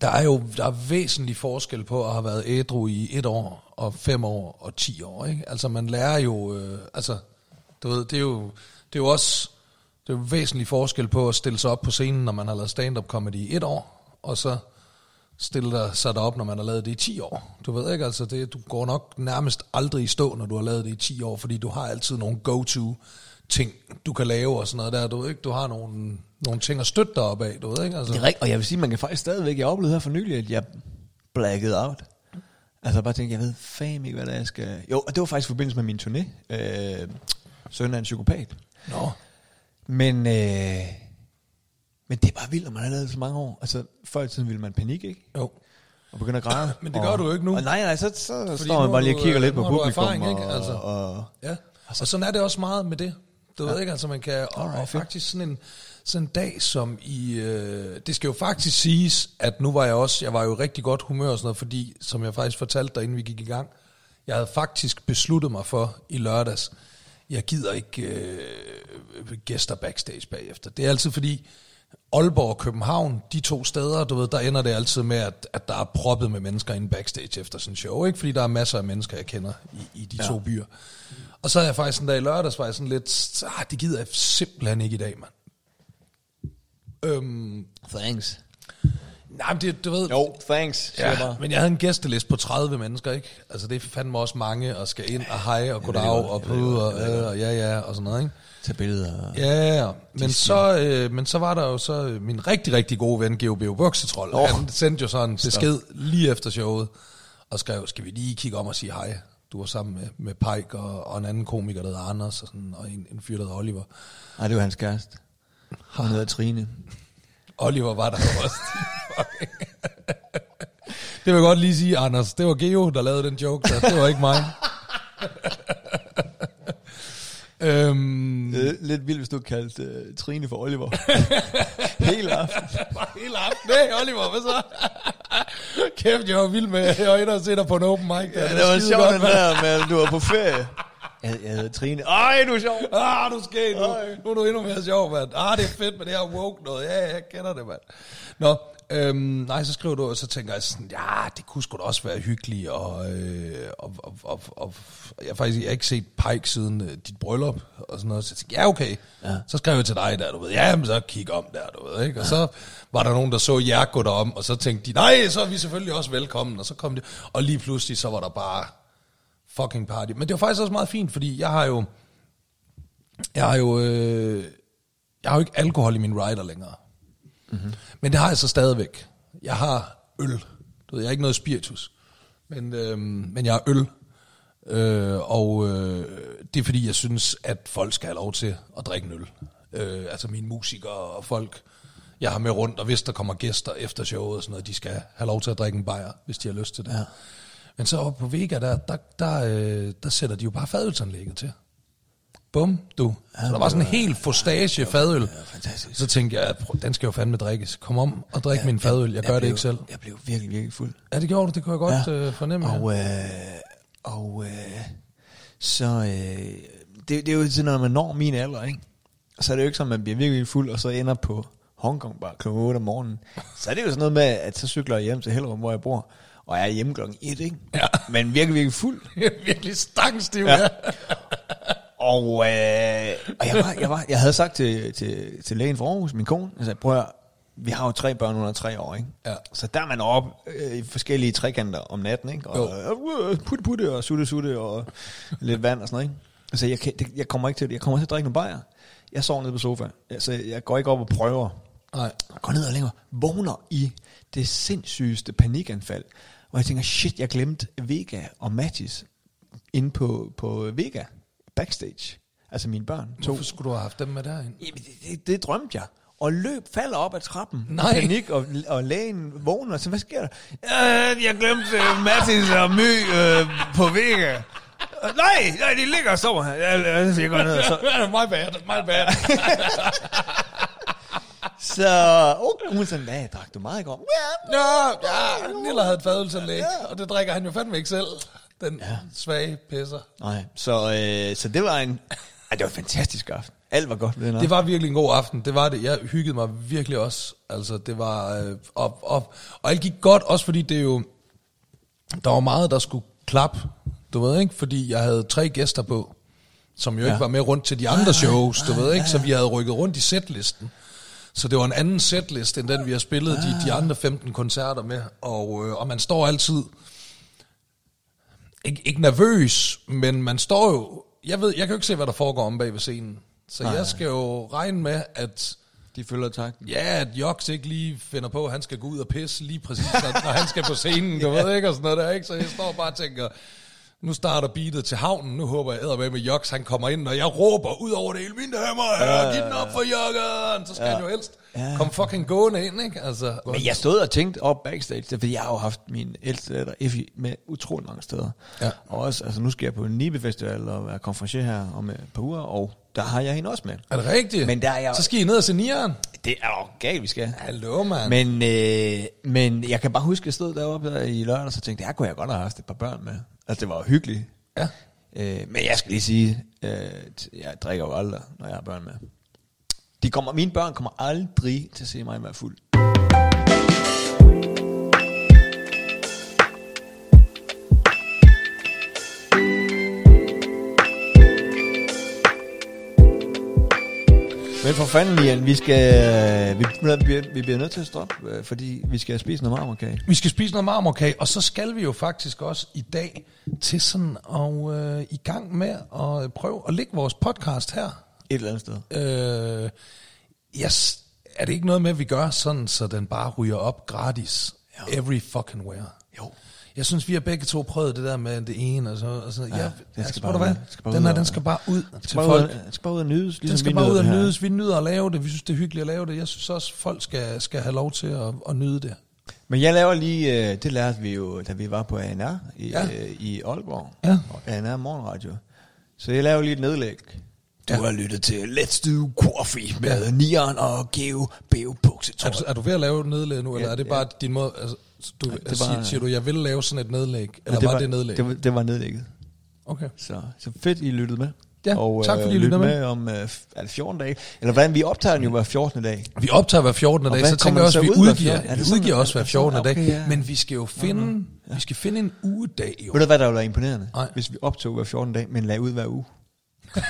der er jo der er væsentlig forskel på at have været ædru i et år, og fem år, og ti år, ikke? Altså man lærer jo, øh, altså, du ved, det er jo, det er jo også, det er jo væsentlig forskel på at stille sig op på scenen, når man har lavet stand-up comedy i et år, og så stille dig, sig dig op, når man har lavet det i 10 år. Du ved ikke, altså det, du går nok nærmest aldrig i stå, når du har lavet det i 10 år, fordi du har altid nogle go-to ting, du kan lave og sådan noget der, du ved ikke, du har nogle, nogle ting at støtte dig op af, du ved ikke, altså. Det er rigtigt, og jeg vil sige, man kan faktisk stadigvæk, jeg oplevede her for nylig, at jeg blackede out. Altså bare tænkte, jeg ved fam ikke, hvad det er, jeg skal... Jo, og det var faktisk i forbindelse med min turné. Øh, Søn er en psykopat. Nå, Men, øh, men det er bare vildt, når man har lavet det så mange år. Altså, før i tiden ville man panik, ikke? jo. Og begynde at græde. Men det og, gør du jo ikke nu. Og nej, nej, så, så Fordi står man bare lige du, og kigger øh, lidt på du publikum. erfaring, ikke? Og, Altså. og, Ja, og sådan er det også meget med det. Du ja. ved ikke, altså man kan, og, og fedt. faktisk sådan en, sådan en dag som i, øh, det skal jo faktisk siges, at nu var jeg også, jeg var jo rigtig godt humør og sådan noget, fordi, som jeg faktisk fortalte dig, inden vi gik i gang, jeg havde faktisk besluttet mig for i lørdags, jeg gider ikke øh, gæster backstage bagefter. Det er altid fordi, Aalborg og København, de to steder, du ved, der ender det altid med, at, at der er proppet med mennesker inde backstage efter sådan en show. Ikke fordi der er masser af mennesker, jeg kender i, i de ja. to byer. Og så er jeg faktisk en dag i lørdags, var jeg sådan lidt, ah, det gider jeg simpelthen ikke i dag, mand. Øhm, Thanks. Nej, men det, du ved... Jo, thanks, jeg Ja, men jeg havde en gæsteliste på 30 mennesker, ikke? Altså det er fandme også mange, og skal ind og hej og goddag og pude og, øh, og ja ja og sådan noget, ikke? Tag billeder. Ja, ja. Men så, øh, men så var der jo så øh, min rigtig, rigtig gode ven, Geo Buksetroll. Oh. Han sendte jo sådan en besked lige efter showet, og skrev, skal vi lige kigge om og sige hej? Du var sammen med, med Pike og, og en anden komiker, der hedder Anders, og, sådan, og en, en fyr, der hedder Oliver. Nej, det var hans kæreste. Han hedder Trine. Oliver var der også. det vil jeg godt lige sige, Anders. Det var Geo, der lavede den joke der. Det var ikke mig. øhm, Det er lidt vildt, hvis du kaldte uh, Trine for Oliver. Hele aften. Bare hele aften. Nej, Oliver, hvad så? Kæft, jeg var vild med, jeg var inde og se dig på en open mic. Der. Ja, det var skide sjovt, den der at du var på ferie. Jeg, jeg hedder Trine. Ej, du er sjov. Ah, du skal nu. Ej. Nu er du endnu mere sjov, mand. Ah, det er fedt med det her woke noget. Ja, jeg kender det, mand. Nå, øhm, nej, så skriver du, og så tænker jeg sådan, ja, det kunne sgu da også være hyggeligt, og, øh, og, og, og, og jeg har faktisk jeg har ikke set Pike siden øh, dit bryllup, og sådan noget, så jeg tænkte, ja, okay. Ja. Så skrev jeg til dig der, du ved, ja, men så kig om der, du ved, ikke? Og så var der nogen, der så jer gå derom, og så tænkte de, nej, så er vi selvfølgelig også velkommen, og så kom det, og lige pludselig, så var der bare fucking party. Men det var faktisk også meget fint, fordi jeg har jo, jeg har jo, øh, jeg har jo ikke alkohol i min rider længere. Mm-hmm. Men det har jeg så stadigvæk. Jeg har øl. Du ved, jeg har ikke noget spiritus. Men, øh, men jeg har øl. Øh, og øh, det er fordi, jeg synes, at folk skal have lov til at drikke en øl. Øh, altså mine musikere og folk, jeg har med rundt, og hvis der kommer gæster efter showet og sådan noget, de skal have lov til at drikke en bajer, hvis de har lyst til det. Ja. Men så oppe på Vega, der, der, der, øh, der sætter de jo bare fadølsanlægget til. Bum, du. Så der var sådan en helt fostage fadøl. fantastisk. Så tænkte jeg, den skal jo fandme drikkes. Kom om og drik min fadøl. Jeg gør det blev, ikke selv. Jeg blev virkelig, virkelig fuld. Ja, det gjorde du. Det kunne jeg godt ja. øh, fornemme. ja. Og, øh, og øh, så, øh, det, det er jo sådan, når man når min alder, ikke? Så er det jo ikke sådan, at man bliver virkelig, fuld, og så ender på Hongkong bare kl. 8 om morgenen. Så er det jo sådan noget med, at så cykler jeg hjem til Hellerup, hvor jeg bor, og jeg er hjemme klokken 1, ikke? Ja. Men virkelig, virkelig fuld. virkelig stangstiv. Ja. Og, øh, og jeg, var, jeg, var, jeg havde sagt til, til, til lægen for Aarhus, min kone, jeg sagde, prøv at vi har jo tre børn under tre år, ikke? Ja. Så der er man op øh, i forskellige trekanter om natten, ikke? Og øh, putte putte og sutte sutte og lidt vand og sådan noget, ikke? Altså, jeg, kan, det, jeg kommer ikke til det. Jeg kommer til at drikke nogle bajer. Jeg sover nede på sofa. Altså, jeg går ikke op og prøver. Nej. Jeg går ned og længere. Vågner i det sindssygeste panikanfald. Hvor jeg tænker, shit, jeg glemte Vega og Mattis inde på, på Vega backstage. Altså mine børn. To. Hvorfor skulle du have haft dem med derind? Jamen, det, det, det drømte jeg. Og løb, falder op ad trappen. Nej. Panik, og, og lægen vågner. Så hvad sker der? Øh, jeg glemte uh, Mattis og My uh, på Vega. Øh, nej, nej, de ligger og sover her. Jeg, jeg, jeg går ned og så. my bad, my bad. Så, oh, hun sagde, hvad, drak du meget i går? Ja, ja, ja, Niller havde et fadølsanlæg, og det drikker han jo fandme ikke selv. Den ja. svage pisser. Nej, så, øh, så det var en... Ej, det var en fantastisk aften. Alt var godt ved den Det var virkelig en god aften. Det var det. Jeg hyggede mig virkelig også. Altså, det var... Øh, og, og, og alt gik godt, også fordi det jo... Der var meget, der skulle klappe. Du ved ikke? Fordi jeg havde tre gæster på, som jo ja. ikke var med rundt til de andre shows, du ved ikke? Så vi havde rykket rundt i setlisten. Så det var en anden setlist, end den vi har spillet de, de andre 15 koncerter med. Og, øh, og man står altid, ikke, ikke nervøs, men man står jo, jeg ved, jeg kan jo ikke se, hvad der foregår om bag ved scenen. Så Nej. jeg skal jo regne med, at De følger takten. Ja, at Joks ikke lige finder på, at han skal gå ud og pisse lige præcis, når når han skal på scenen, du ved ikke, og sådan noget der, ikke? Så jeg står bare og tænker, nu starter beatet til havnen, nu håber jeg med med Joks, han kommer ind, og jeg råber ud over det hele, mine damer og herrer, giv den op for Jokken, så skal ja. han jo helst ja. komme fucking gående ind, ikke? Altså, Men jeg stod og tænkte op backstage, fordi jeg har jo haft min ældste datter Effie med utrolig mange steder. Ja. Og også, altså nu skal jeg på en Nibe Festival og være konferencier her om et par uger, og der har jeg hende også med. er det rigtigt? Men der er jeg- Så skal I ned og se nieren. Det er jo galt, vi skal. Hallo, mand. Men, øh, men jeg kan bare huske, at jeg stod deroppe der i lørdag, og så tænkte jeg, her kunne jeg godt have haft et par børn med. Altså, det var jo hyggeligt. Ja. Øh, men jeg skal lige sige, øh, jeg drikker jo aldrig, når jeg har børn med. De kommer, mine børn kommer aldrig til at se mig være fuld. Men for fanden, Lian, vi skal, vi, vi, vi bliver nødt til at stoppe, øh, fordi vi skal spise noget marmorkage. Vi skal spise noget marmorkage, og så skal vi jo faktisk også i dag til sådan og øh, i gang med at prøve at lægge vores podcast her. Et eller andet sted. Øh, yes, er det ikke noget med, at vi gør sådan, så den bare ryger op gratis? Jo. Every fucking where. Jo. Jeg synes, vi har begge to prøvet det der med det ene, og så, og så ja, ja, den skal altså, bare hvad? ud. Den skal bare Den ud her, og- den skal bare ud Den til skal, bare folk. ud, den skal bare ud og nydes. Den ligesom skal vi bare ud og nydes. Vi nyder at lave det. Vi synes, det er hyggeligt at lave det. Jeg synes også, folk skal, skal have lov til at, at nyde det. Men jeg laver lige, øh, det lærte vi jo, da vi var på ANR i, Ja. øh, i Aalborg. Ja. Og ANR Morgenradio. Så jeg laver lige et nedlæg. Du Ja. har lyttet til Let's Do Coffee med ja. Nieren og Geo Beo Bukse. Er du, er du ved at lave et nedlæg nu, eller Ja, er det bare din måde... Altså, du, det altså, var- siger, siger du, jeg vil lave sådan et nedlæg? Eller det var, det nedlæg? Det var, det var nedlægget. Okay. Så, så fedt, I lyttede med. Ja, og, tak, fordi I øh, lyttede lyt med. med. om øh, er det 14 dage. Eller hvordan, vi optager den jo hver 14. dag. Vi optager hver 14. Og dag, så tænker jeg også, at vi ud udgiver, 14? Er det vi udgiver også hver er det 14. sådan? dag. Ja. Men vi skal jo finde, vi skal finde en ugedag, jo. Ved du hvad, der ville være imponerende? Nej. Hvis vi optog hver 14 dag, men lagde ud hver uge.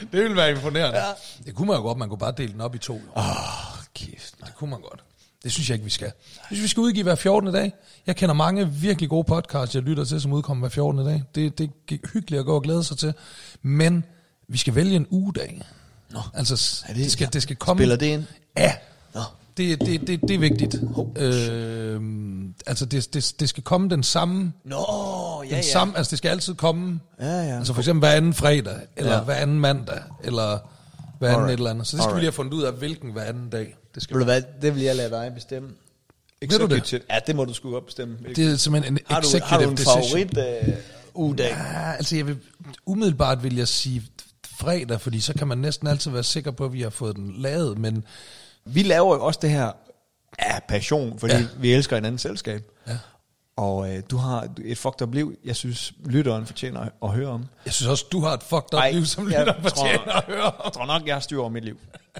Det ville være imponerende. Ja. Det kunne man jo godt, man kunne bare dele den op i to. Åh, kæft. Det kunne man godt. Det synes jeg ikke, vi skal. Jeg synes, vi skal udgive hver 14. dag. Jeg kender mange virkelig gode podcasts, jeg lytter til, som udkommer hver 14. dag. Det, det er hyggeligt at gå og glæde sig til. Men vi skal vælge en ugedag. Nå. Altså, Er det, det- det, skal, det skal komme... Spiller det ind? Ja. Nå. Det, det, det, det er vigtigt. Øh, altså, det, det, det skal komme den samme... Nå, ja, Den ja. samme altså, det skal altid komme... Ja, ja. Altså for eksempel hver anden fredag, eller Ja. hver anden mandag, eller hver anden Alright. et eller andet. Så det skal Alright. vi lige have fundet ud af, hvilken hver anden dag. Det skal du hvad, det vil jeg lade dig bestemme. Ved du det? Executive. Ja, det må du sgu godt bestemme. Det er simpelthen en har, du, executive har du en decision. favorit uh, ugedag? Ja, altså jeg vil, umiddelbart vil jeg sige fredag, fordi så kan man næsten altid være sikker på, at vi har fået den lavet, men Vi laver jo også det her af passion, fordi ja. Ja. vi elsker en anden selskab. Ja. Og øh, du har et fucked up liv, jeg synes, lytteren fortjener at, at høre om. jeg synes også, du har et fucked up Ej, liv, som jeg lytter tror- fortjener at høre om. Jeg tror nok, jeg har styr over mit liv.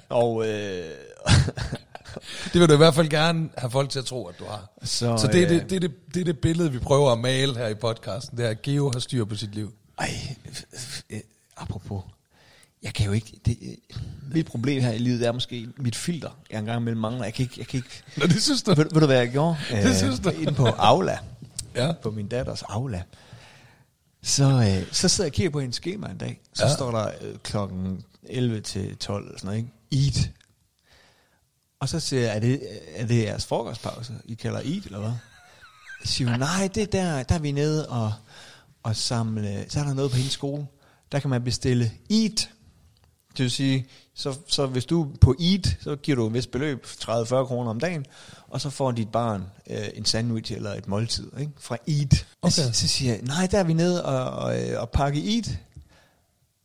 Og øh, Det vil du i hvert fald gerne have folk til at tro, at du har. Så, Så, det, er øh, det, det, er det, det er det billede, vi prøver at male her i podcasten. Det er, at Geo har styr på sit liv. ej, øh, apropos, jeg kan jo ikke, det, øh, mit problem her i livet er måske mit filter, jeg engang imellem mangler. Jeg kan ikke, jeg kan ikke, Nå, det synes du? ved, ved du hvad jeg gjorde? Det synes du? Inde på Aula. Ja. på min datters Aula. Så, øh, så sidder jeg og kigger på hendes schema en dag. Så ja. Ja. står der øh, klokken 11 til 12 eller sådan noget, ikke? Eat. Og så siger jeg, er det, er det jeres frokostpause, I kalder eat, eller hvad? Så siger hun, nej, det er der, der er vi nede og, og samle, så er der noget på hendes skole. Der kan man bestille eat. Det vil sige, så, så hvis du er på eat, så giver du et vist beløb, 30-40 kroner om dagen, og så får dit barn øh, en sandwich eller et måltid ikke? fra eat. Okay. Så, så siger jeg, nej, der er vi nede og, og, øh, og pakke eat.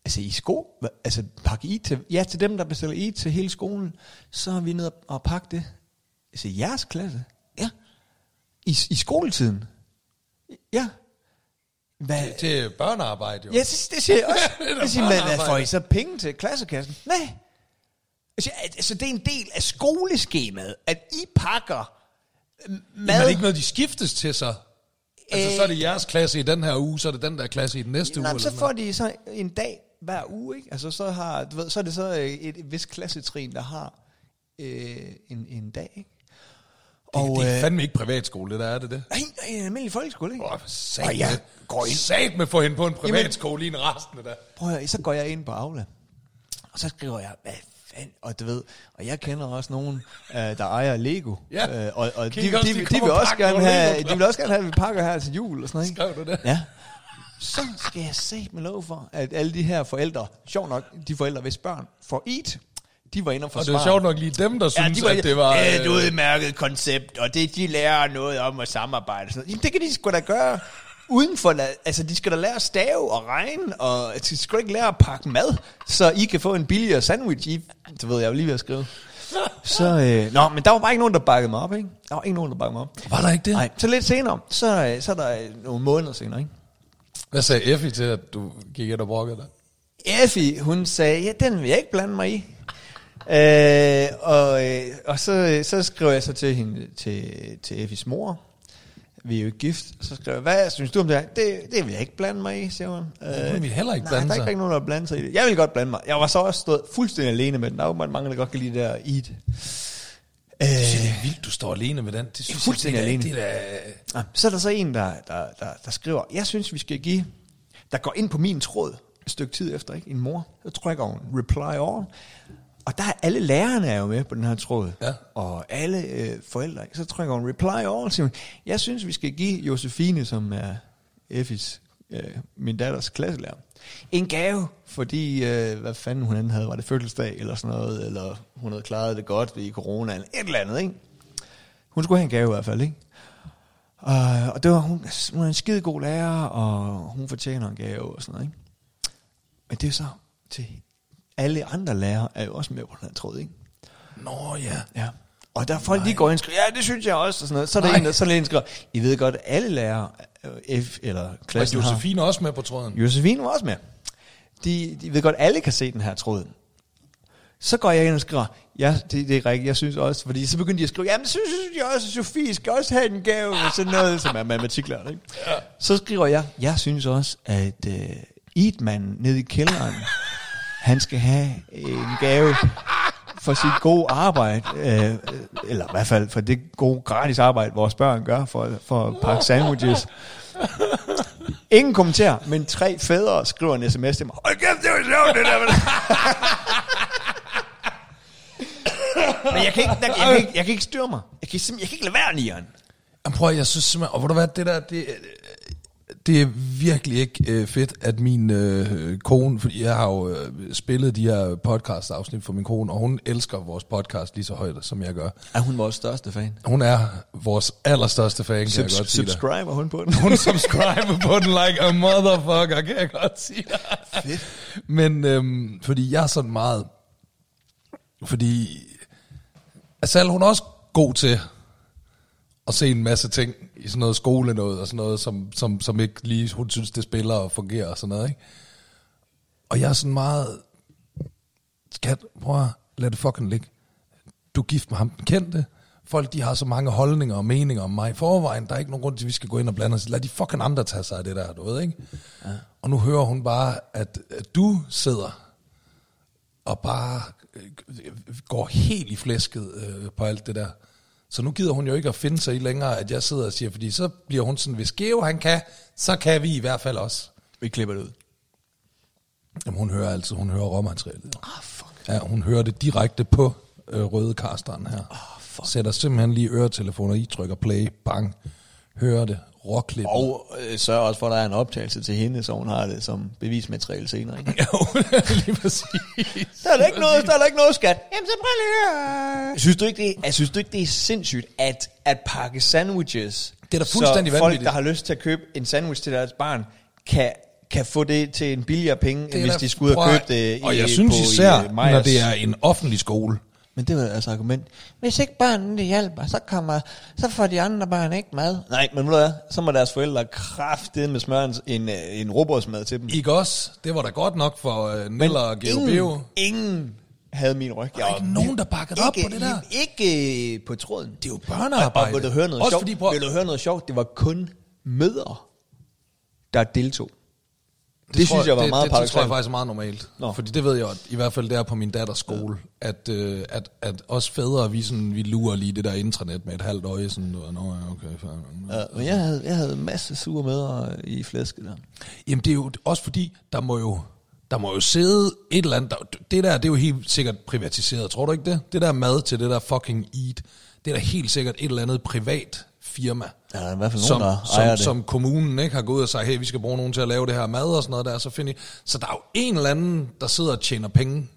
Altså i sko, altså pakke eat til, ja, til dem, der bestiller eat til hele skolen, så er vi nede og, og pakke det. Altså jeres klasse? Ja. I, i skoletiden? Ja. Hvad? Til børnearbejde, jo. Ja, det, det siger jeg også. Det Jeg siger, hvad får I så penge til klassekassen? Nej. Altså, altså, det er en del af skoleskemaet, at I pakker øh, Men mad. er det ikke noget, de skiftes til sig? Altså, Øh. så er det jeres klasse i den her uge, så er det den der klasse i den næste uge. Nej, men eller så får de så en dag hver uge, ikke? Altså, så, har, du ved, så er det så øh, et, et vist klassetrin, der har øh, en, en dag, ikke? Og, det er øh, fandme ikke privatskole, det der er det det. nej, en almindelig folkeskole, ikke? Åh, sat Og jeg går ind- sat med for hende på en privatskole i en resten af der. Prøv at høre, så går jeg ind på Aula, og så skriver jeg, hvad fanden, og du ved, og jeg kender også nogen, øh, der ejer Lego, Ja. øh, og, og de, de, de, de vil også gerne have, de vil også gerne have, at vi pakker her til jul og sådan noget, ikke? Skrev du det? Ja. Så skal jeg se med lov for, at alle de her forældre, sjov nok, de forældre, hvis børn får eat, de var inde og Og forsvare. det er sjovt nok lige dem, der synes, at det var... et øh, udmærket koncept, og det, de lærer noget om at samarbejde. og Sådan. Jamen, det kan de sgu da gøre uden for, altså de skal da lære at stave og regne, og de skal ikke lære at pakke mad, så I kan få en billigere sandwich. I, det ved jeg jo lige ved at skrive. Så, øh, nå, men der var bare ikke nogen, der bakkede mig op, ikke? Der var ikke nogen, der bakkede mig op. Var der ikke det? Nej, så lidt senere, så, øh, så er der øh, nogle måneder senere, ikke? Hvad sagde Effie til, at du gik ind og brokkede dig? Effie, hun sagde, ja, den vil jeg ikke blande mig i. Øh, og øh, og så, så skrev jeg så til hende, til, til Effies mor. Vi er jo ikke gift. Så skrev jeg, hvad synes du om det her? Det, det vil jeg ikke blande mig i, siger hun. Øh, Hun vil heller ikke nej, blande der er sig. ikke nogen, der vil blande sig i det. Jeg vil godt blande mig. Jeg var så også stået fuldstændig alene med den. Der er jo mange, der godt kan lide det der eat. Øh, Jeg det er vildt, du står alene med den. Det synes Fuldstændig jeg, det er, alene. Det er, Ja, så er der så en, der, der, der, der skriver, jeg synes, vi skal give, der går ind på min tråd et stykke tid efter, ikke? en mor, så trykker hun reply all, og der er alle lærerne er jo med på den her tråd, Ja. og alle øh, forældre, så trykker hun reply all, siger hun, jeg synes, vi skal give Josefine, som er Effis, øh, min datters klasselærer, en gave, fordi, øh, hvad fanden hun end havde, var det fødselsdag eller sådan noget, eller hun havde klaret det godt i corona, eller et eller andet, ikke? Hun skulle have en gave i hvert fald, ikke? Uh, og det var, hun, hun er en skide god lærer, og hun fortjener en gave og sådan noget, ikke? Men det er så til alle andre lærere er jo også med på den her tråd, ikke? Nå ja. Ja. Og der er folk, de går ind og skriver, ja, det synes jeg også, og sådan noget. Så er der Nej. en, der, så er der en, der skriver, I ved godt, alle lærere, øh, F eller klassen har... Josefine også med på tråden? Josefine var også med. De, de ved godt, alle kan se den her tråd. Så går jeg ind og skriver, ja, det, det er rigtigt, jeg synes også, fordi så begyndte de at skrive, jamen, så synes jeg også, at Sofie skal også have en gave, og sådan noget, som er matematiklærer, ikke? Ja. Så skriver jeg, jeg synes også, at uh, Eatman nede i kælderen, han skal have en gave for sit gode arbejde, øh, eller i hvert fald for det gode gratis arbejde, vores børn gør for, for at pakke sandwiches. Ingen kommentar, men tre fædre skriver en sms til mig. Hold kæft, det var sjovt, det der. men jeg kan, ikke, jeg, jeg, kan ikke, jeg kan ikke styre mig. Jeg kan, jeg kan ikke lade være, Nian. Jamen, prøv at, jeg synes simpelthen, og hvor du hvad, det der, det, det er virkelig ikke øh, fedt, at min øh, kone, fordi jeg har jo øh, spillet de her podcast-afsnit for min kone, og hun elsker vores podcast lige så højt, som jeg gør. Er hun vores største fan? Hun er vores allerstørste fan, kan jeg godt sige subscriber hun på den? Hun subscriber på den like a motherfucker, kan jeg godt sige dig. Fedt. Men øhm, fordi jeg er sådan meget... Fordi... Asal, hun er også god til at se en masse ting i sådan noget skole noget, og sådan noget, som, som, som ikke lige, hun synes, det spiller og fungerer og sådan noget, ikke? Og jeg er sådan meget... Skat, prøv at lad det fucking ligge. Du er gift med ham, den kendte. Folk, de har så mange holdninger og meninger om mig i forvejen. Der er ikke nogen grund til, at vi skal gå ind og blande os. Lad de fucking andre tage sig af det der, du ved, ikke? Ja. Og nu hører hun bare, at, at du sidder og bare øh, går helt i flæsket øh, på alt det der. Så nu gider hun jo ikke at finde sig i længere, at jeg sidder og siger, fordi så bliver hun sådan, hvis Geo han kan, så kan vi i hvert fald også. Vi klipper det ud. Jamen hun hører altid, hun hører råmaterialet. Ah, fuck. Ja, hun hører det direkte på øh, røde kasteren her. Ah, fuck. Sætter simpelthen lige øretelefoner i, trykker play, bang, hører det, råklipper. Og øh, sørg også for, at der er en optagelse til hende, så hun har det som bevismateriale senere. Ikke? Jo, lige præcis. Der er der ikke noget, der er der ikke noget, skat. Jamen, så prøv lige. Synes du ikke, det, er, synes du ikke, det er sindssygt, at, at pakke sandwiches, Det er da fuldstændig så folk, der har lyst til at købe en sandwich til deres barn, kan, kan få det til en billigere penge, end hvis de skulle ud og købe det i, Og jeg synes på, især, i, uh, når det er en offentlig skole. Men det var altså argument. Hvis ikke børnene hjælper, så, kommer, så får de andre børn ikke mad. Nej, men ved du hvad, så må deres forældre kraftedeme med smøre en, en, øh, en robotsmad til dem. Ikke også? Det var da godt nok for uh, Nella og Geo ingen, havde min ryg. Der er ikke nogen, der bakkede op på det der. Ikke øh, på tråden. Det er jo Og, børnearbejde. og vil du høre noget Også sjovt? fordi, prøv, Vil du høre noget sjovt? Det var kun mødre, der deltog. Det synes jeg var det, meget det, det, tror jeg faktisk er meget normalt. Nå. Fordi det ved jeg at i hvert fald der på min datters skole, ja. at, øh, at, at os fædre, vi, sådan, vi lurer lige det der intranet med et halvt øje. Sådan, Nå, ja, okay, fair. Ja, men jeg havde, jeg havde masse sure med i flæsket der. Jamen det er jo også fordi, der må jo, der må jo sidde et eller andet, der, det der, det er jo helt sikkert privatiseret, tror du ikke det? Det der mad til det der fucking eat, det er da helt sikkert et eller andet privat firma. Ja, der er i hvert fald nogen, som, der som, det. som kommunen ikke har gået ud og sagt, hey, vi skal bruge nogen til at lave det her mad og sådan noget der, så finder I, så der er jo en eller anden, der sidder og tjener penge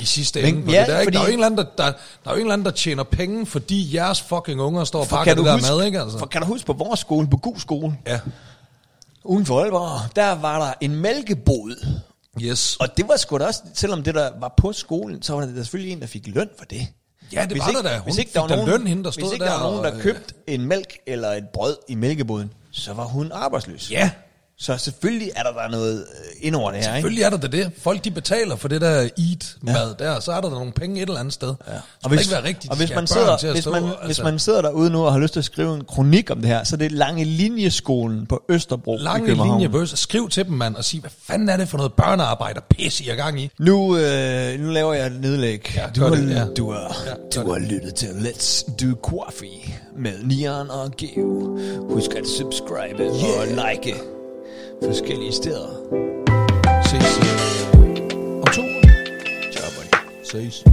i sidste Men- ende på ja, det der, ikke? Der er jo en eller anden, der, der, der, er jo en eller anden, der tjener penge, fordi jeres fucking unger står og pakker det der huske, mad, ikke altså? for kan du huske på vores skole, på god skole, Ja, uden for Aalborg, der var der en mælkebod. yes. Og det var sgu da også, selvom det der var på skolen, så var der selvfølgelig en, der fik løn for det. Ja, det Hvis var ikke, der da. Hun hvis ikke der var nogen, løn, hende, der stod hvis ikke der der var nogen, der købte en mælk eller et brød i mælkeboden, så var hun arbejdsløs. Ja, Så selvfølgelig er der der noget øh, ind over det her, ikke? Selvfølgelig er der da det. Folk de betaler for det der eat-mad ja. der, så er der da nogle penge et eller andet sted. Ja. Og hvis, ikke være rigtigt, og hvis, man sidder, hvis, stå, man, altså. hvis man sidder derude nu og har lyst til at skrive en kronik om det her, så det er Lange Linjeskolen på Østerbro i Lange København. linje bøs. Skriv til dem, mand, og sig, hvad fanden er det for noget børnearbejde og pis, I er gang i? Nu, øh, nu laver jeg et nedlæg. Ja, du, har, det, ja. du, har, Ja, du har lyttet til Let's Do Coffee med Nian og Geo. Husk at subscribe yeah. og like forskellige steder. Ses øh, om to uger. Ciao, buddy. Ses.